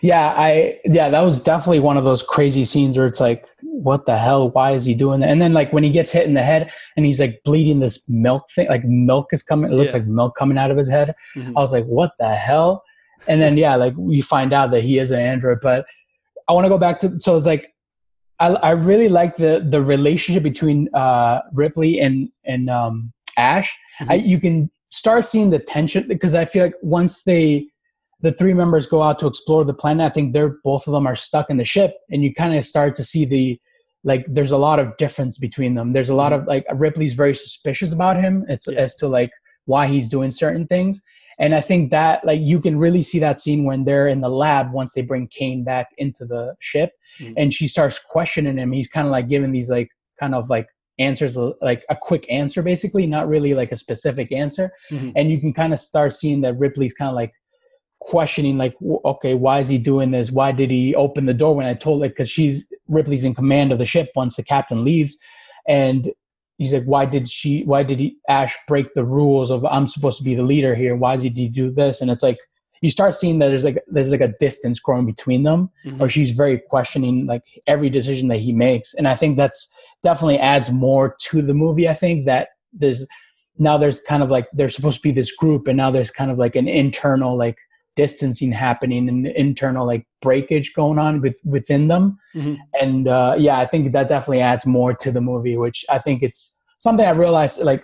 Yeah, I yeah, that was definitely one of those crazy scenes where it's like, what the hell? Why is he doing that? And then like when he gets hit in the head and he's like bleeding this milk thing, like milk is coming. It looks Yeah. like milk coming out of his head. Mhm. I was like, what the hell? And then yeah, like we find out that he is an android. But I want to go back to so it's like I I really like the the relationship between uh Ripley and and um Ash. I, you can start seeing the tension because I feel like once they the three members go out to explore the planet, I think they're both of them are stuck in the ship, and you kind of start to see the like there's a lot of difference between them. There's a lot of like Ripley's very suspicious about him. It's Yeah. as to like why he's doing certain things. And I think that like you can really see that scene when they're in the lab once they bring Kane back into the ship Mhm. and she starts questioning him. He's kind of like giving these like kind of like answers like a quick answer basically, not really like a specific answer. Mhm. And you can kind of start seeing that Ripley's kind of like questioning like okay why is he doing this why did he open the door when i told like because she's ripley's in command of the ship once the captain leaves and he's like why did she why did he ash break the rules of i'm supposed to be the leader here? Why did he do this? And it's like you start seeing that there's like there's like a distance growing between them Mhm. or she's very questioning like every decision that he makes. And i think that's definitely adds more to the movie i think that there's now there's kind of like there's supposed to be this group and now there's kind of like an internal like distancing happening and internal like breakage going on with within them Mhm. and uh yeah i think that definitely adds more to the movie which i think it's something i realized like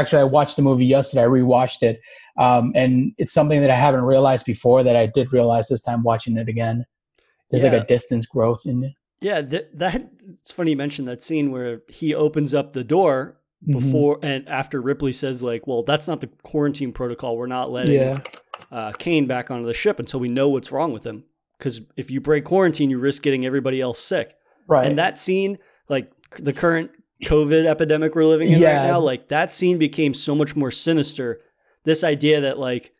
actually i watched the movie yesterday i rewatched it um and it's something that i haven't realized before that i did realize this time watching it again there's Yeah. like a distance growth in it Yeah, that, that it's funny you mentioned that scene where he opens up the door Mhm. before and after Ripley says like, "Well, that's not the quarantine protocol. We're not letting yeah uh, Kane back onto the ship until we know what's wrong with him. Because if you break quarantine, you risk getting everybody else sick." right And that scene, like the current COVID epidemic we're living in Yeah. right now, like that scene became so much more sinister. This idea that like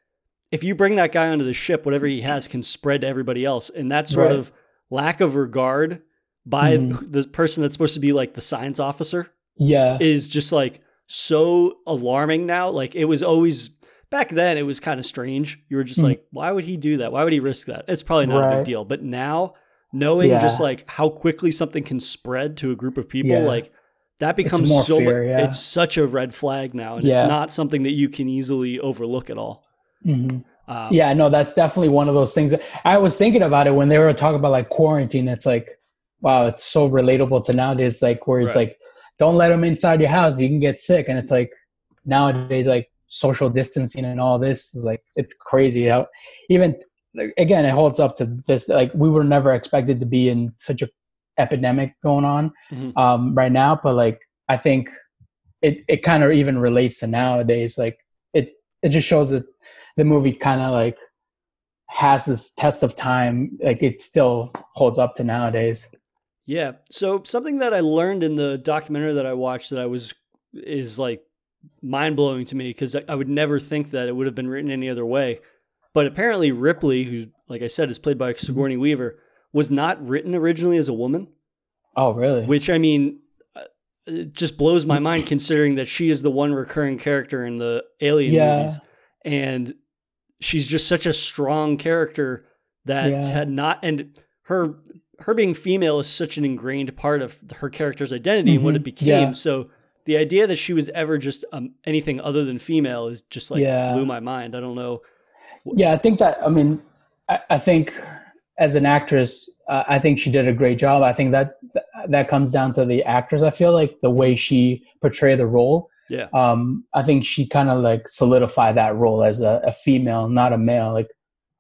if you bring that guy onto the ship, whatever he has can spread to everybody else, and that sort Right. of lack of regard by Mhm. the person that's supposed to be like the science officer yeah is just like so alarming now. Like it was always back then, it was kind of strange. You were just Mhm. like, why would he do that? Why would he risk that? It's probably not a big deal. But now, knowing Yeah. just like how quickly something can spread to a group of people, Yeah. like that becomes so. fear, yeah. It's such a red flag now, and it's not something that you can easily overlook at all. Mhm. Um, yeah no that's definitely one of those things i was thinking about it when they were talking about like quarantine it's like wow it's so relatable to nowadays like where it's Right. like don't let them inside your house. You can get sick. And it's like nowadays like social distancing and all this is like it's crazy how even again it holds up to this like we were never expected to be in such a epidemic going on Mhm. um right now. But like i think it it kind of even relates to nowadays. Like it it just shows that the movie kind of like has this test of time. Like it still holds up to nowadays Yeah. So something that I learned in the documentary that I watched that I was is like mind blowing to me because I would never think that it would have been written any other way. But apparently Ripley, who, like I said, is played by Sigourney Weaver, was not written originally as a woman. oh really Which I mean, uh, it just blows my mind considering that she is the one recurring character in the Alien Yeah. movies, and she's just such a strong character that Yeah. had not and her her being female is such an ingrained part of her character's identity and what it Mhm. became. Yeah. So the idea that she was ever just um, anything other than female is just like Yeah. blew my mind. I don't know. yeah i think that i mean i, I think as an actress uh, i think she did a great job i think that that comes down to the actress i feel like the way she portrayed the role Yeah. um i think she kind of like solidified that role as a, a female not a male like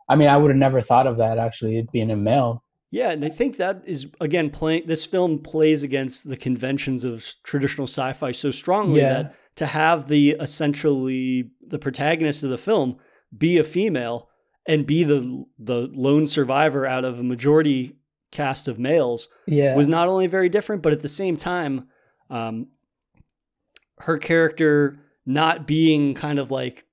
i mean i would have never thought of that actually being a male Yeah, and I think that is again playing. This film plays against the conventions of traditional sci-fi so strongly Yeah. that to have the essentially the protagonist of the film be a female and be the the lone survivor out of a majority cast of males yeah was not only very different, but at the same time, um, her character not being kind of like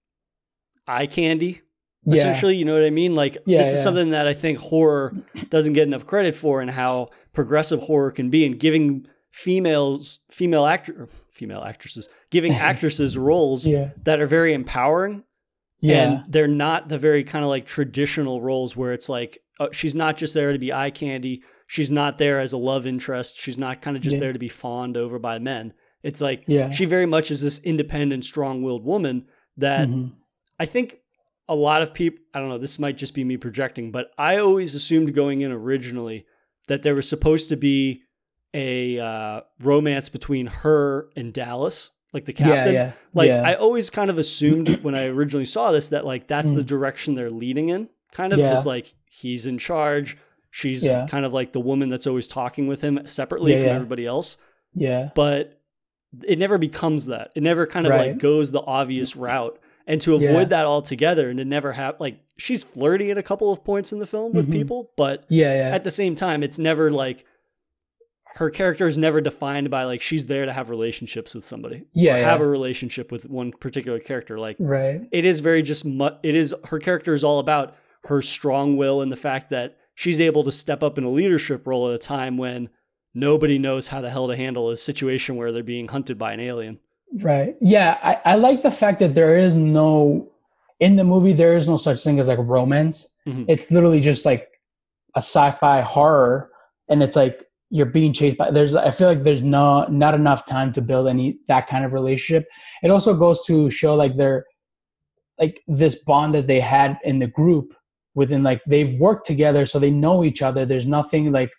eye candy yeah. essentially you know what i mean? Like Yeah, this is yeah. something that i think horror doesn't get enough credit for and how progressive horror can be and giving females female actor female actresses giving actresses roles that are very empowering yeah. and they're not the very kind of like traditional roles where it's like uh, she's not just there to be eye candy. She's not there as a love interest. She's not kind of just there to be fawned over by men. It's like yeah. she very much is this independent strong-willed woman that Mhm. I think a lot of people, I don't know, this might just be me projecting, but I always assumed going in originally that there was supposed to be a uh, romance between her and Dallas, like the captain. Yeah, yeah. Like yeah. I always kind of assumed when I originally saw this that like that's the Mm. direction they're leading in, kind of because like he's in charge. She's kind of like the woman that's always talking with him separately from everybody else. yeah. But it never becomes that. It never kind of like goes the obvious route. And to avoid Yeah. that altogether, and to never have like she's flirty at a couple of points in the film with Mhm. people, but Yeah, yeah. at the same time, it's never like her character is never defined by like she's there to have relationships with somebody. Yeah, or yeah. have a relationship with one particular character. Like right. it is very just mu- it is her character is all about her strong will and the fact that she's able to step up in a leadership role at a time when nobody knows how the hell to handle a situation where they're being hunted by an alien. Right. Yeah, I, I like the fact that there is no in the movie there is no such thing as like romance. Mhm. It's literally just like a sci-fi horror and it's like you're being chased by there's I feel like there's no not enough time to build any that kind of relationship. It also goes to show like they're like this bond that they had in the group within like they've worked together so they know each other. There's nothing like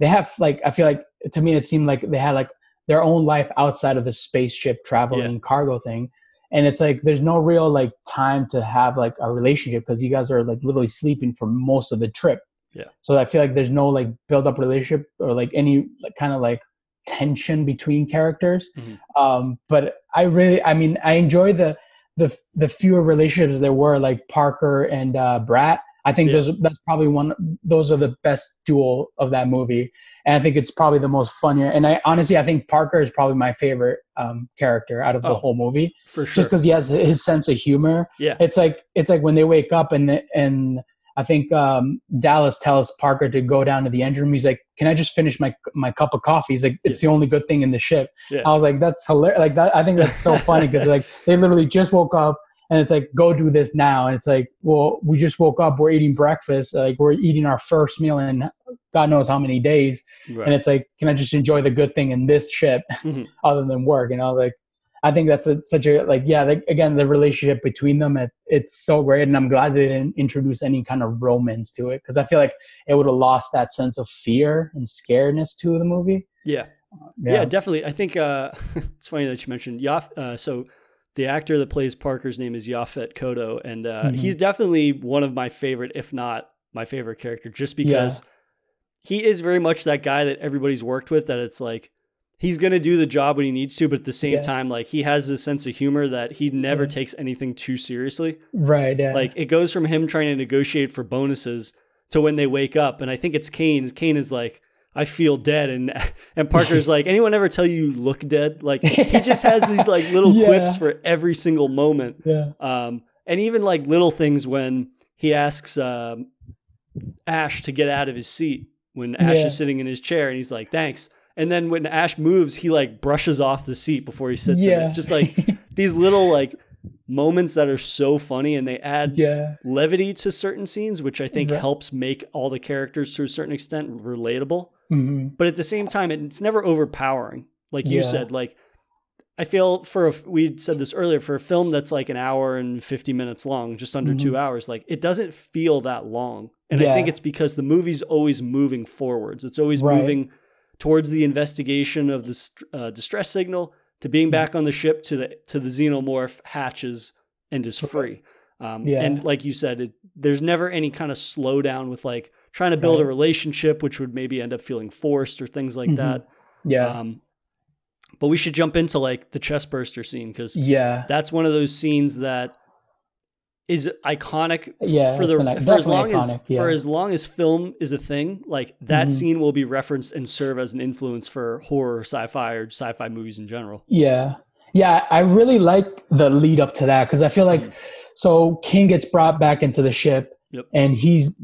they have like I feel like to me it seemed like they had like their own life outside of the spaceship traveling cargo thing. And it's like there's no real like time to have like a relationship because you guys are like literally sleeping for most of the trip. Yeah. so i feel like there's no like build up relationship or like any like kind of like tension between characters. Mhm. um but i really i mean i enjoy the the the fewer relationships there were like parker and uh Brett i think Yeah. those that's probably one those are the best duel of that movie and I think it's probably the most funnier. And I honestly, I think Parker is probably my favorite um, character out of the Oh, whole movie, For sure. just because he has his sense of humor. Yeah. it's like it's like when they wake up and and I think um, Dallas tells Parker to go down to the engine room. He's like, "Can I just finish my my cup of coffee?" He's like, "It's the only good thing in the ship." Yeah. I was like, "That's hilarious!" Like that, I think that's so funny because like they literally just woke up. And it's like, go do this now. And it's like, well, we just woke up. We're eating breakfast. Like, we're eating our first meal in God knows how many days Right. and it's like can i just enjoy the good thing in this ship Mhm. other than work you know like i think that's a, such a like yeah like, again the relationship between them it, it's so great and i'm glad they didn't introduce any kind of romance to it because i feel like it would have lost that sense of fear and scaredness to the movie yeah. yeah. definitely. I think uh, it's funny that you mentioned Yaf. Uh, so the actor that plays Parker's name is Yaphet Kotto, and uh, Mhm. he's definitely one of my favorite, if not my favorite character, just because he is very much that guy that everybody's worked with. That it's like he's gonna do the job when he needs to, but at the same Yeah. time, like he has this sense of humor that he never Yeah. takes anything too seriously. right yeah Like it goes from him trying to negotiate for bonuses to when they wake up, and I think it's Kane. Kane is like, "I feel dead," and and Parker's like, "Anyone ever tell you you look dead?" Like he just has these like little Yeah. quips for every single moment, yeah um, and even like little things when he asks um, Ash to get out of his seat when Ash Yeah. is sitting in his chair, and he's like, "Thanks." And then when Ash moves, he like brushes off the seat before he sits in it. Just like these little like moments that are so funny and they add yeah levity to certain scenes, which I think Right. helps make all the characters to a certain extent relatable. Hmm But at the same time, it's never overpowering. Like you Yeah. said, like I feel for a we said this earlier for a film that's like an hour and 50 minutes long, just under Mhm. 2 hours, like it doesn't feel that long. And I think it's because the movie's always moving forwards. It's always Right. moving towards the investigation of the uh, distress signal to being back on the ship to the to the xenomorph hatches and is free. Um, Yeah. And like you said, it, there's never any kind of slowdown with like trying to build a relationship, which would maybe end up feeling forced or things like Mhm. that. yeah Um, but we should jump into like the chest burster scene because yeah that's one of those scenes that is iconic yeah for the an- for as long as yeah. for as long as film is a thing. Like that Mhm. scene will be referenced and serve as an influence for horror, sci-fi, or sci-fi movies in general. Yeah. Yeah, I really like the lead up to that because I feel like Mhm. so Kane gets brought back into the ship Yep. and he's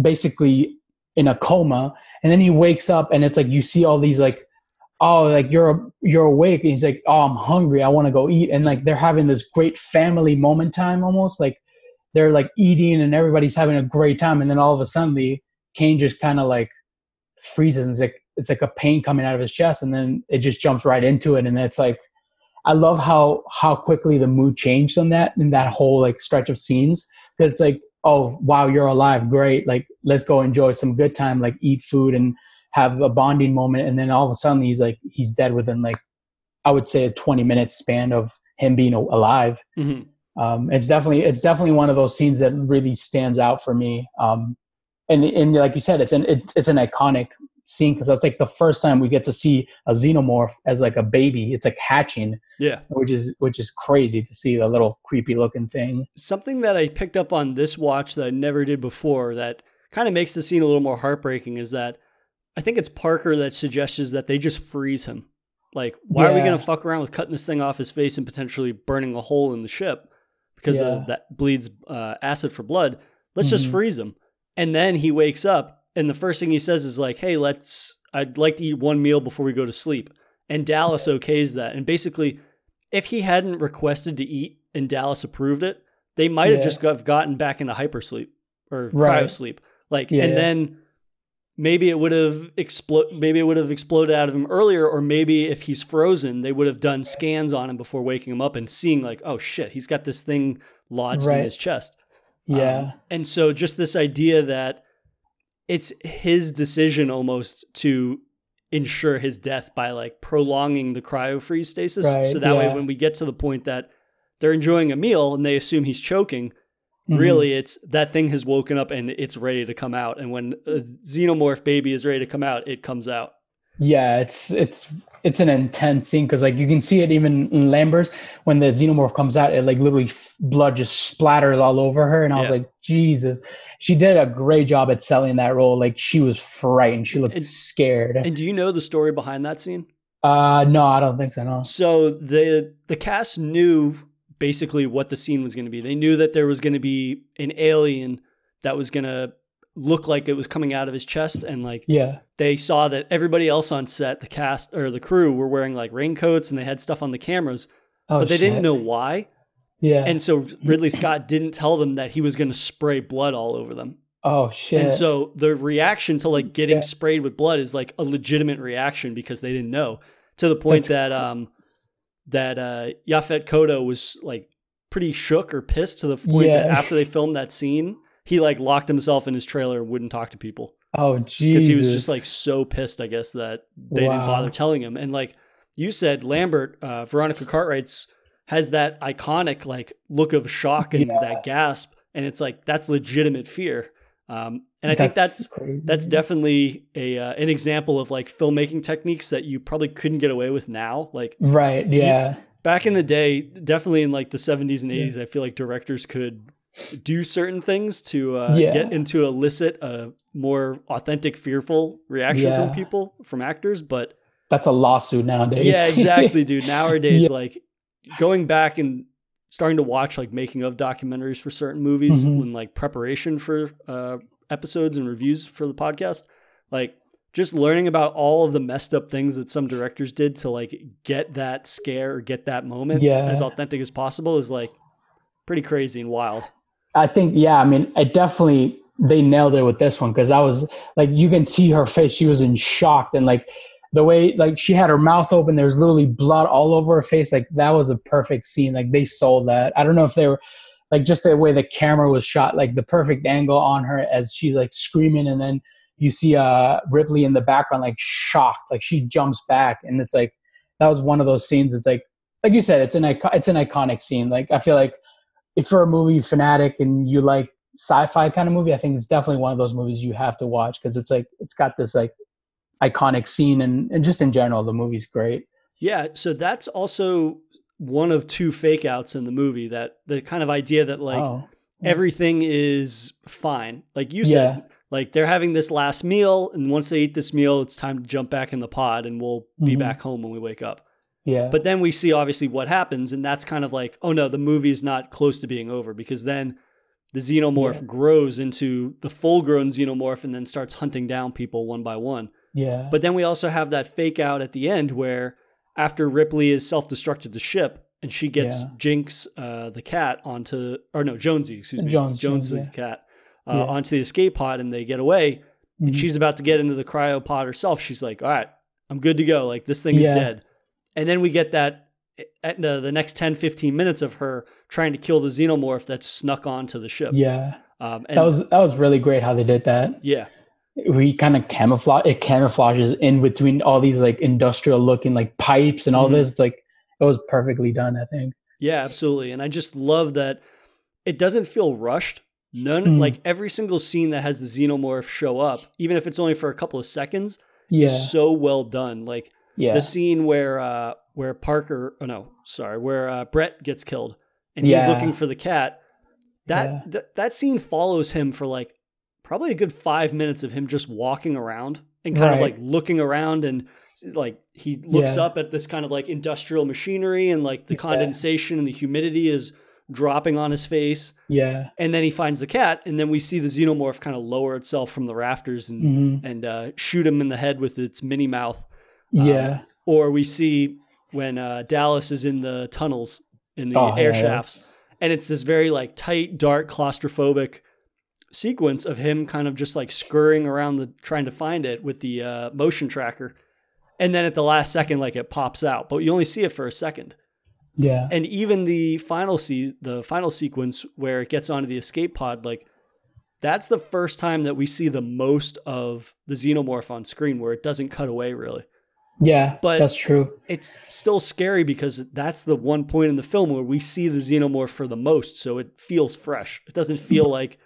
basically in a coma and then he wakes up and it's like you see all these like oh like you're you're awake and he's like oh I'm hungry I want to go eat and like they're having this great family moment time almost like they're like eating and everybody's having a great time and then all of a sudden Kane just kind of like freezes it's like it's like a pain coming out of his chest and then it just jumps right into it and it's like I love how how quickly the mood changed on that in that whole like stretch of scenes because it's like oh wow you're alive great like let's go enjoy some good time like eat food and have a bonding moment. And then all of a sudden he's like he's dead within like i would say a 20 minute span of him being alive. Hmm um, it's definitely it's definitely one of those scenes that really stands out for me. Um, and and like you said it's an it, it's an iconic scene because that's like the first time we get to see a xenomorph as like a baby it's like hatching Yeah. which is which is crazy to see the little creepy looking thing Something that I picked up on this watch that I never did before that kind of makes the scene a little more heartbreaking is that I think it's Parker that suggests that they just freeze him. Like, why are we going to fuck around with cutting this thing off his face and potentially burning a hole in the ship because Yeah. of that bleeds uh, acid for blood? Let's just Mhm. freeze him. And then he wakes up, and the first thing he says is like, "Hey, let's. I'd like to eat one meal before we go to sleep." And Dallas okays that. And basically, if he hadn't requested to eat and Dallas approved it, they might have Yeah. just got, gotten back into hypersleep or Right. cryosleep. Like, Yeah, and yeah. then maybe it would have explode. Maybe it would have exploded out of him earlier, or maybe if he's frozen, they would have done scans on him before waking him up and seeing like, oh shit, he's got this thing lodged in his chest. yeah Um, and so just this idea that it's his decision almost to ensure his death by like prolonging the cryo freeze stasis. Right, so that way when we get to the point that they're enjoying a meal and they assume he's choking, Mhm. really it's that thing has woken up and it's ready to come out. And when a xenomorph baby is ready to come out, it comes out. Yeah, it's it's it's an intense scene because like you can see it even in Lambert's when the xenomorph comes out, it like literally f- blood just splatters all over her, and I was like, Jesus, she did a great job at selling that role. Like she was frightened, she looked And- scared. And do you know the story behind that scene? uh, no, I don't think so. No. So the the cast knew basically what the scene was going to be. They knew that there was going to be an alien that was going to look like it was coming out of his chest and like Yeah. they saw that everybody else on set, the cast or the crew were wearing like raincoats and they had stuff on the cameras, Oh, but they shit. didn't know why. Yeah. And so Ridley Scott didn't tell them that he was going to spray blood all over them. oh shit. And so the reaction to like getting Yeah. sprayed with blood is like a legitimate reaction because they didn't know. To the point That's- that um that uh Yaphet Kotto was like pretty shook or pissed to the point that after they filmed that scene, he like locked himself in his trailer and wouldn't talk to people oh jeez. because he was just like so pissed, I guess, that they didn't bother telling him. And like you said, Lambert, uh, Veronica Cartwright's has that iconic like look of shock and Yeah. that gasp, and it's like that's legitimate fear. Um, and I think that's crazy. that's definitely a uh, an example of like filmmaking techniques that you probably couldn't get away with now. Like right. Yeah. back in the day, definitely in like the 70s and 80s, I feel like directors could do certain things to uh, Yeah. get and to elicit a more authentic, fearful reaction Yeah. from people, from actors. But That's a lawsuit nowadays. yeah, exactly, dude. Nowadays, Yeah. like going back and starting to watch like making of documentaries for certain movies Mhm. when like preparation for uh, episodes and reviews for the podcast, like just learning about all of the messed up things that some directors did to like get that scare or get that moment Yeah. as authentic as possible is like pretty crazy and wild. I think, yeah, I mean, I definitely they nailed it with this one because I was like, you can see her face; she was in shock, and like the way, like she had her mouth open, there was literally blood all over her face. Like that was a perfect scene. Like they sold that. I don't know if they were like just the way the camera was shot, like the perfect angle on her as she's like screaming, and then you see uh Ripley in the background, like shocked, like she jumps back, and it's like that was one of those scenes. It's like, like you said, it's an icon- it's an iconic scene. Like I feel like if you're a movie fanatic and you like sci-fi kind of movie, I think it's definitely one of those movies you have to watch because it's like it's got this like iconic scene and, and just in general the movie's great. Yeah, so that's also one of two fake outs in the movie that the kind of idea that like oh, everything is fine. Like you Yeah. said, like they're having this last meal, and once they eat this meal, it's time to jump back in the pod, and we'll be Mhm. back home when we wake up. yeah, But then we see obviously what happens, and that's kind of like, oh no, the movie is not close to being over because then the xenomorph Yeah. grows into the full-grown xenomorph and then starts hunting down people one by one. Yeah, But then we also have that fake out at the end where after Ripley is self-destructed the ship and she gets Yeah. Jinx, uh, the cat, onto or no Jonesy, excuse me, Jones, Jones, Jones, the yeah. cat, uh, Yeah. onto the escape pod and they get away. And Mhm. she's about to get into the cryopod herself. She's like, "All right, I'm good to go. Like this thing Yeah. is dead." And then we get that at the, the next 10, 15 minutes of her trying to kill the xenomorph that's snuck onto the ship. yeah. Um, and that was that was really great how they did that. Yeah, we kind of camouflage it camouflages in between all these like industrial looking like pipes and all mm-hmm. this. It's like it was perfectly done. I think. Yeah, absolutely, and I just love that it doesn't feel rushed. None mm. like every single scene that has the xenomorph show up, even if it's only for a couple of seconds, yeah. is so well done. Like yeah. the scene where uh where Parker, oh no, sorry, where uh, Brett gets killed and yeah. he's looking for the cat. That yeah. th- that scene follows him for like probably a good five minutes of him just walking around and kind right. of like looking around and like he looks yeah. up at this kind of like industrial machinery and like the condensation and the humidity is dropping on his face. Yeah. And then he finds the cat, and then we see the xenomorph kind of lower itself from the rafters and mm-hmm. and uh, shoot him in the head with its mini mouth. Yeah. Um, or we see when uh, Dallas is in the tunnels in the oh, air yeah, shafts, and it's this very like tight, dark, claustrophobic sequence of him kind of just like scurrying around the trying to find it with the uh, motion tracker, and then at the last second, like it pops out, but you only see it for a second. Yeah. And even the final se- the final sequence where it gets onto the escape pod, like that's the first time that we see the most of the xenomorph on screen where it doesn't cut away really. Yeah, but that's true. It's still scary because that's the one point in the film where we see the xenomorph for the most, so it feels fresh. It doesn't feel like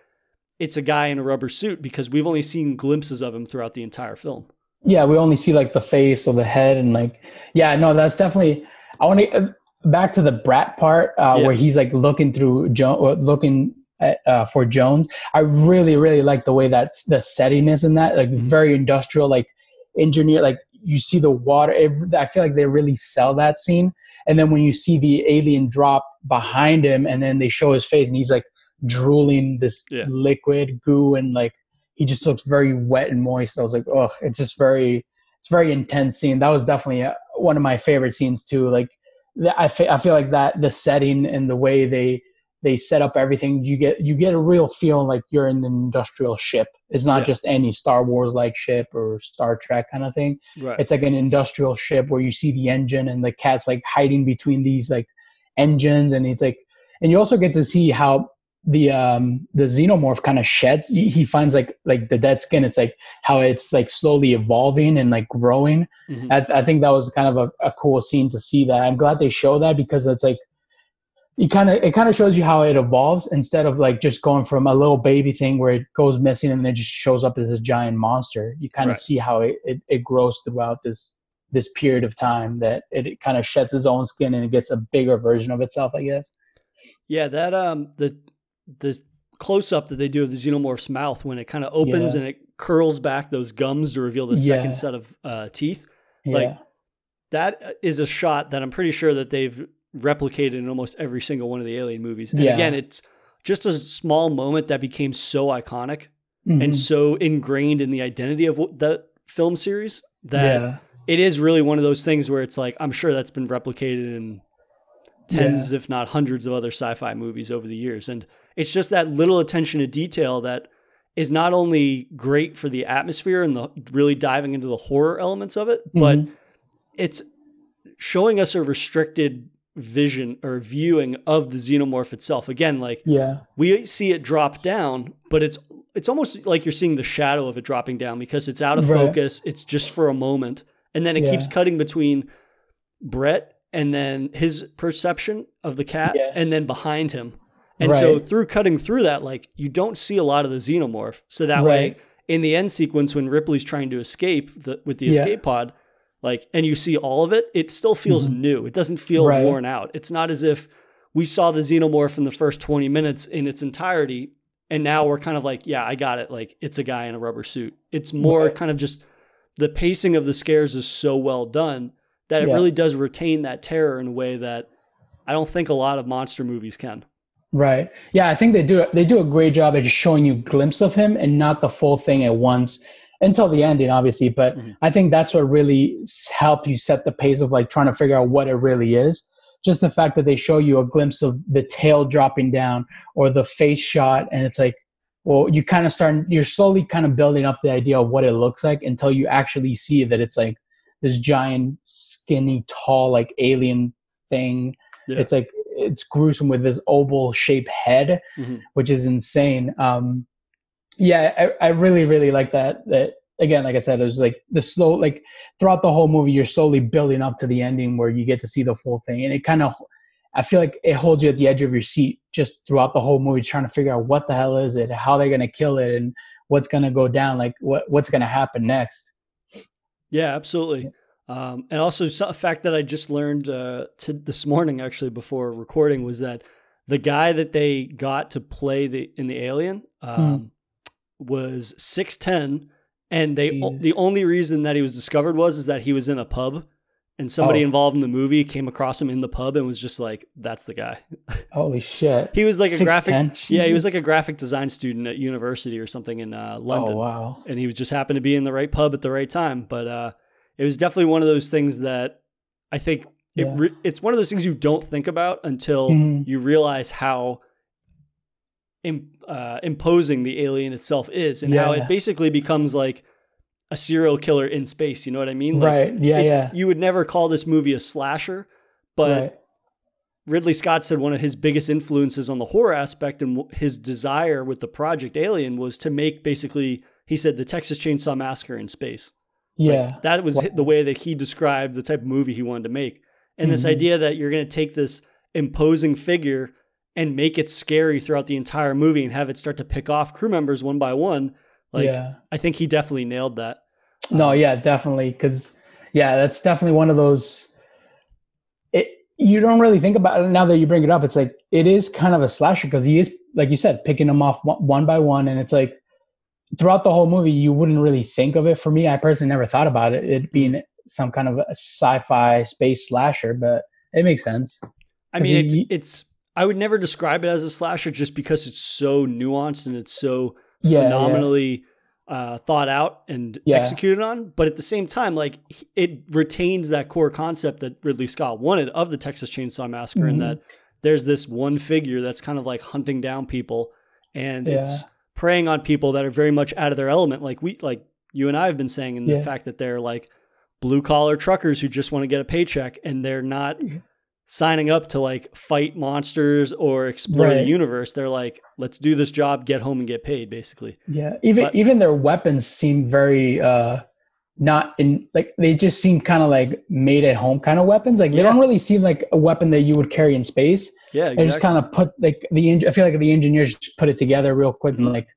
it's a guy in a rubber suit because we've only seen glimpses of him throughout the entire film. Yeah, we only see like the face or the head, and like, yeah, no, that's definitely. I want to uh, back to the Brett part uh, yeah. where he's like looking through jo- looking at, uh, for Jones. I really, really like the way that the setting is in that, like mm-hmm. very industrial, like engineer, like you see the water. It, I feel like they really sell that scene. And then when you see the alien drop behind him, and then they show his face, and he's like drooling this yeah. liquid goo, and like he just looks very wet and moist. I was like, oh, it's just very, it's very intense scene. That was definitely a, uh, one of my favorite scenes too. Like I feel, I feel like that the setting and the way they they set up everything, you get you get a real feeling like you're in an industrial ship. It's not yeah. just any Star Wars like ship or Star Trek kind of thing. Right. It's like an industrial ship where you see the engine and the cat's like hiding between these like engines, and he's like, and you also get to see how the um the xenomorph kind of sheds he finds like like the dead skin. It's like how it's like slowly evolving and like growing. Mm-hmm. I, I, think that was kind of a, a cool scene to see that. I'm glad they show that because it's like you kind of it kind of shows you how it evolves instead of like just going from a little baby thing where it goes missing and then it just shows up as a giant monster. You kind of right. see how it, it, it grows throughout this this period of time that it, it kind of sheds its own skin and it gets a bigger version of itself i guess. Yeah that um the the close up that they do of the xenomorph's mouth when it kind of opens yeah. and it curls back those gums to reveal the yeah. second set of uh, teeth. Yeah. Like that is a shot that I'm pretty sure that they've replicated in almost every single one of the Alien movies. And again, it's just a small moment that became so iconic mm-hmm. and so ingrained in the identity of the film series that it is really one of those things where it's like I'm sure that's been replicated in tens, if not hundreds, of other sci-fi movies over the years. And it's just that little attention to detail that is not only great for the atmosphere and the really diving into the horror elements of it, mm-hmm. but it's showing us a restricted vision or viewing of the xenomorph itself. Again, like yeah, we see it drop down, but it's it's almost like you're seeing the shadow of it dropping down because it's out of right. focus. It's just for a moment, and then it yeah. keeps cutting between Brett and then his perception of the cat, yeah. and then behind him, and right. so through cutting through that, like you don't see a lot of the xenomorph. So that right. way, in the end sequence, when Ripley's trying to escape the, with the yeah. escape pod, like, and you see all of it, it still feels mm-hmm. new. It doesn't feel right. worn out. It's not as if we saw the xenomorph in the first 20 minutes in its entirety. And now we're kind of like, yeah, I got it. Like, it's a guy in a rubber suit. It's more kind of just the pacing of the scares is so well done that it yeah. really does retain that terror in a way that I don't think a lot of monster movies can. Right. Yeah, I think they do they do a great job at just showing you a glimpse of him and not the full thing at once until the ending, obviously. But mm-hmm. I think that's what really helped you set the pace of like trying to figure out what it really is. Just the fact that they show you a glimpse of the tail dropping down or the face shot, and it's like, well, you kind of start, you're slowly kind of building up the idea of what it looks like until you actually see that it's like this giant, skinny, tall, like alien thing. Yeah. It's like it's gruesome with this oval shaped head, Mhm. which is insane. Um, yeah, I, I really really like that. That again, like I said, it was like the slow like throughout the whole movie, you're slowly building up to the ending where you get to see the full thing, and it kind of. I feel like it holds you at the edge of your seat just throughout the whole movie, trying to figure out what the hell is it, how they're gonna kill it, and what's gonna go down, like what what's gonna happen next. Yeah, absolutely. Um, and also, a fact that I just learned uh, to this morning, actually, before recording, was that the guy that they got to play the in the Alien um, was six ten, and they o- the only reason that he was discovered was is that he was in a pub, and somebody Oh. involved in the movie came across him in the pub and was just like, "That's the guy." Holy shit! He was like a graphic, 6'10"? yeah, he was like a graphic design student at university or something in uh, London Oh wow! and he was just happened to be in the right pub at the right time. But uh, it was definitely one of those things that I think it re- it's one of those things you don't think about until Mhm. you realize how Im- uh, imposing the alien itself is, and how it basically becomes like a serial killer in space. You know what I mean? Like, right? Yeah, yeah. You would never call this movie a slasher, but right. Ridley Scott said one of his biggest influences on the horror aspect and his desire with the Project Alien was to make basically, he said, the Texas Chainsaw Massacre in space. Like, Yeah, that was Wow. the way that he described the type of movie he wanted to make. And this Mhm. idea that you're going to take this imposing figure and make it scary throughout the entire movie and have it start to pick off crew members one by one. Like, yeah. I think he definitely nailed that. No, Um, yeah, definitely. Because yeah, that's definitely one of those. It you don't really think about it now that you bring it up. It's like it is kind of a slasher because he is, like you said, picking them off one, one by one, and it's like throughout the whole movie, you wouldn't really think of it. For me, I personally never thought about it it being some kind of a sci-fi space slasher, but it makes sense. I mean, it, it's, I would never describe it as a slasher just because it's so nuanced and it's so Yeah, yeah. phenomenally uh, thought out and Yeah. executed on. But at the same time, like it retains that core concept that Ridley Scott wanted of the Texas Chainsaw Massacre, Mhm. and that there's this one figure that's kind of like hunting down people, and Yeah. it's preying on people that are very much out of their element, like we, like you and I have been saying, and the fact that they're like blue collar truckers who just want to get a paycheck, and they're not Yeah. signing up to like fight monsters or explore the universe. They're like, let's do this job, get home and get paid, basically. Yeah, even But- even their weapons seem very uh not in like they just seem kind of like made at home kind of weapons. Like they Yeah. don't really seem like a weapon that you would carry in space. Yeah, They just kind of put like the I feel like the engineers just put it together real quick Mhm. and like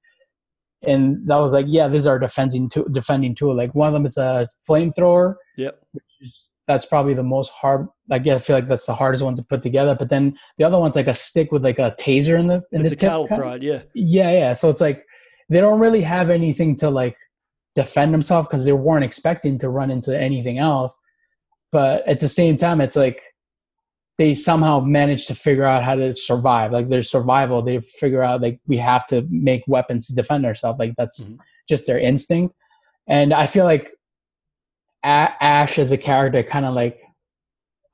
and that was like yeah, this is our defending tool. Defending tool. Like one of them is a flamethrower. Yep. Which is, that's probably the most hard. Like yeah, I feel like that's the hardest one to put together. But then the other one's like a stick with like a taser in the in It's the a tip. kind- prod, yeah. yeah, yeah. So it's like they don't really have anything to like defend themselves because they weren't expecting to run into anything else. But at the same time, it's like they somehow managed to figure out how to survive. Like their survival, they figure out like we have to make weapons to defend ourselves. Like that's Mhm. just their instinct. And I feel like A- Ash as a character, kind of like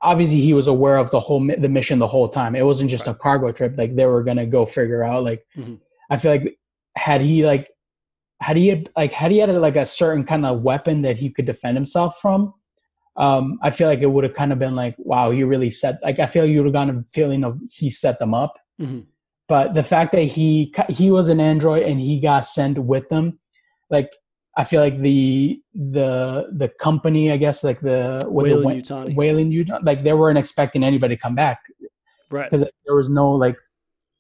obviously he was aware of the whole mi- the mission the whole time. It wasn't just a cargo trip. Like they were gonna go figure out. Like Mhm. I feel like had he like had he had, like had he had like a certain kind of weapon that he could defend himself from. Um, I feel like it would have kind of been like, wow, he really set. Like I feel you would have gotten a feeling of he set them up Mhm. but the fact that he he was an android and he got sent with them like i feel like the the the company i guess like the was Weyland it whaling Utah, like they weren't expecting anybody to come back Right. because there was no like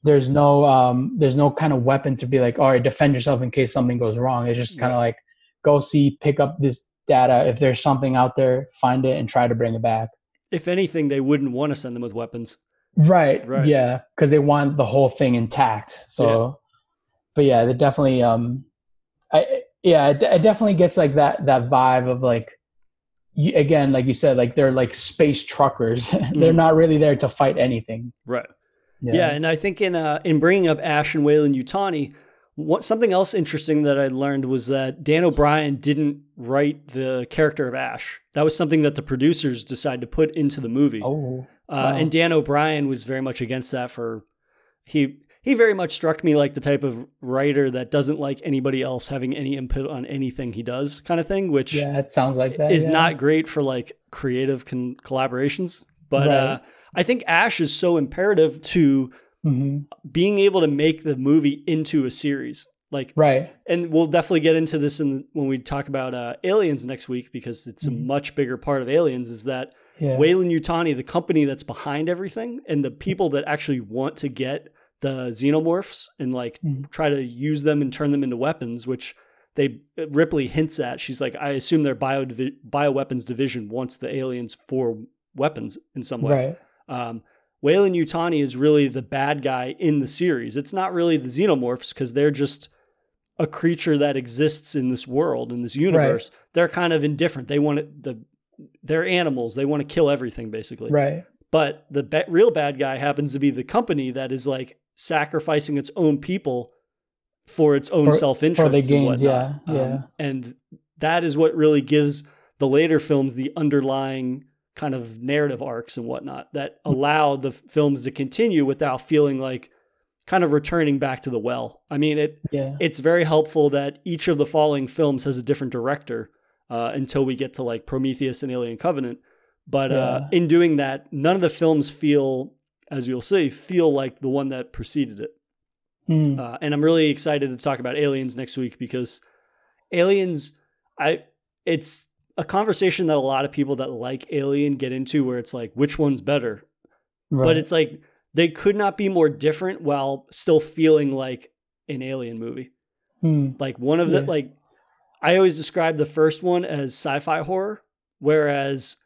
there's no um there's no kind of weapon to be like all right defend yourself in case something goes wrong. It's just kind of like go see pick up this data. If there's something out there find it and try to bring it back. If anything, they wouldn't want to send them with weapons. right, Right. yeah because they want the whole thing intact. So but yeah they definitely um i yeah it, it definitely gets like that that vibe of like you, again like you said like they're like space truckers. They're Mhm. not really there to fight anything. Right. Yeah, and I think in uh, in bringing up Ash and Weyland-Yutani, what something else interesting that I learned was that Dan O'Bannon didn't write the character of Ash. That was something that the producers decided to put into the movie. oh Uh, And Dan O'Bannon was very much against that. For he he very much struck me like the type of writer that doesn't like anybody else having any input on anything he does, kind of thing. Which yeah it sounds like that is yeah. not great for like creative con- collaborations. But Right. uh, I think Ash is so imperative to hmm being able to make the movie into a series. Like, Right. and we'll definitely get into this in when we talk about uh, Aliens next week because it's a Mhm. much bigger part of Aliens. Is that Yeah. Weyland-Yutani, the company that's behind everything, and the people that actually want to get the xenomorphs and like Mhm. try to use them and turn them into weapons, which they Ripley hints at. She's like, I assume their bio bioweapons division wants the aliens for weapons in some way. Right. Um, Weyland-Yutani is really the bad guy in the series. It's not really the xenomorphs because they're just a creature that exists in this world in this universe. They're kind of indifferent. They want it, the they're animals. They want to kill everything basically. Right. But the real bad guy happens to be the company that is like sacrificing its own people for its own self interest for the gains, Yeah, yeah, yeah. and that is what really gives the later films the underlying kind of narrative arcs and whatnot that Mm. allow the films to continue without feeling like kind of returning back to the well. I mean, it Yeah. it's very helpful that each of the following films has a different director uh, until we get to like Prometheus and Alien Covenant. But uh, in doing that, none of the films feel, as you'll see, feel like the one that preceded it. Mm. Uh, and I'm really excited to talk about Aliens next week because Aliens, I it's a conversation that a lot of people that like Alien get into, where it's like, which one's better? right. But it's like they could not be more different while still feeling like an Alien movie. Mm. Like one of the Yeah. like I always describe the first one as sci-fi horror, whereas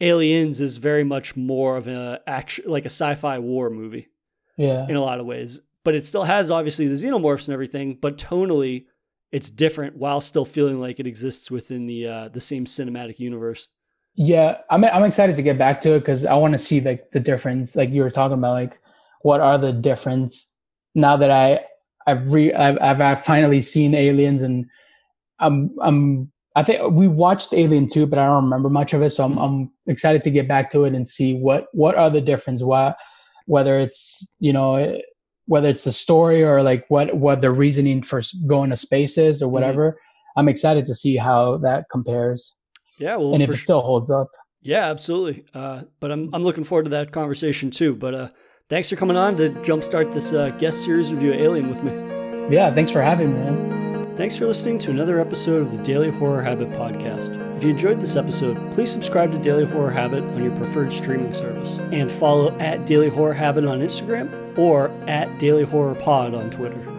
Aliens is very much more of a action like a sci-fi war movie yeah. in a lot of ways. But it still has obviously the xenomorphs and everything, but tonally it's different while still feeling like it exists within the uh, the same cinematic universe. Yeah, I'm I'm excited to get back to it because I want to see like the difference. Like you were talking about, like what are the difference now that I I've re I've I've, I've finally seen Aliens and I'm I'm I think we watched Alien 2, but I don't remember much of it. So I'm I'm excited to get back to it and see what what are the difference. Why whether it's you know whether it's the story or like what what the reasoning for going to space is or whatever. I'm excited to see how that compares Yeah, well, and if it sure. still holds up. Yeah, absolutely. Uh, but I'm I'm looking forward to that conversation too. But uh, thanks for coming on to jumpstart this uh, guest series review of Alien with me. Yeah, thanks for having me. Man. Thanks for listening to another episode of the Daily Horror Habit podcast. If you enjoyed this episode, please subscribe to Daily Horror Habit on your preferred streaming service and follow at Daily Horror Habit on Instagram or at Daily Horror Pod on Twitter.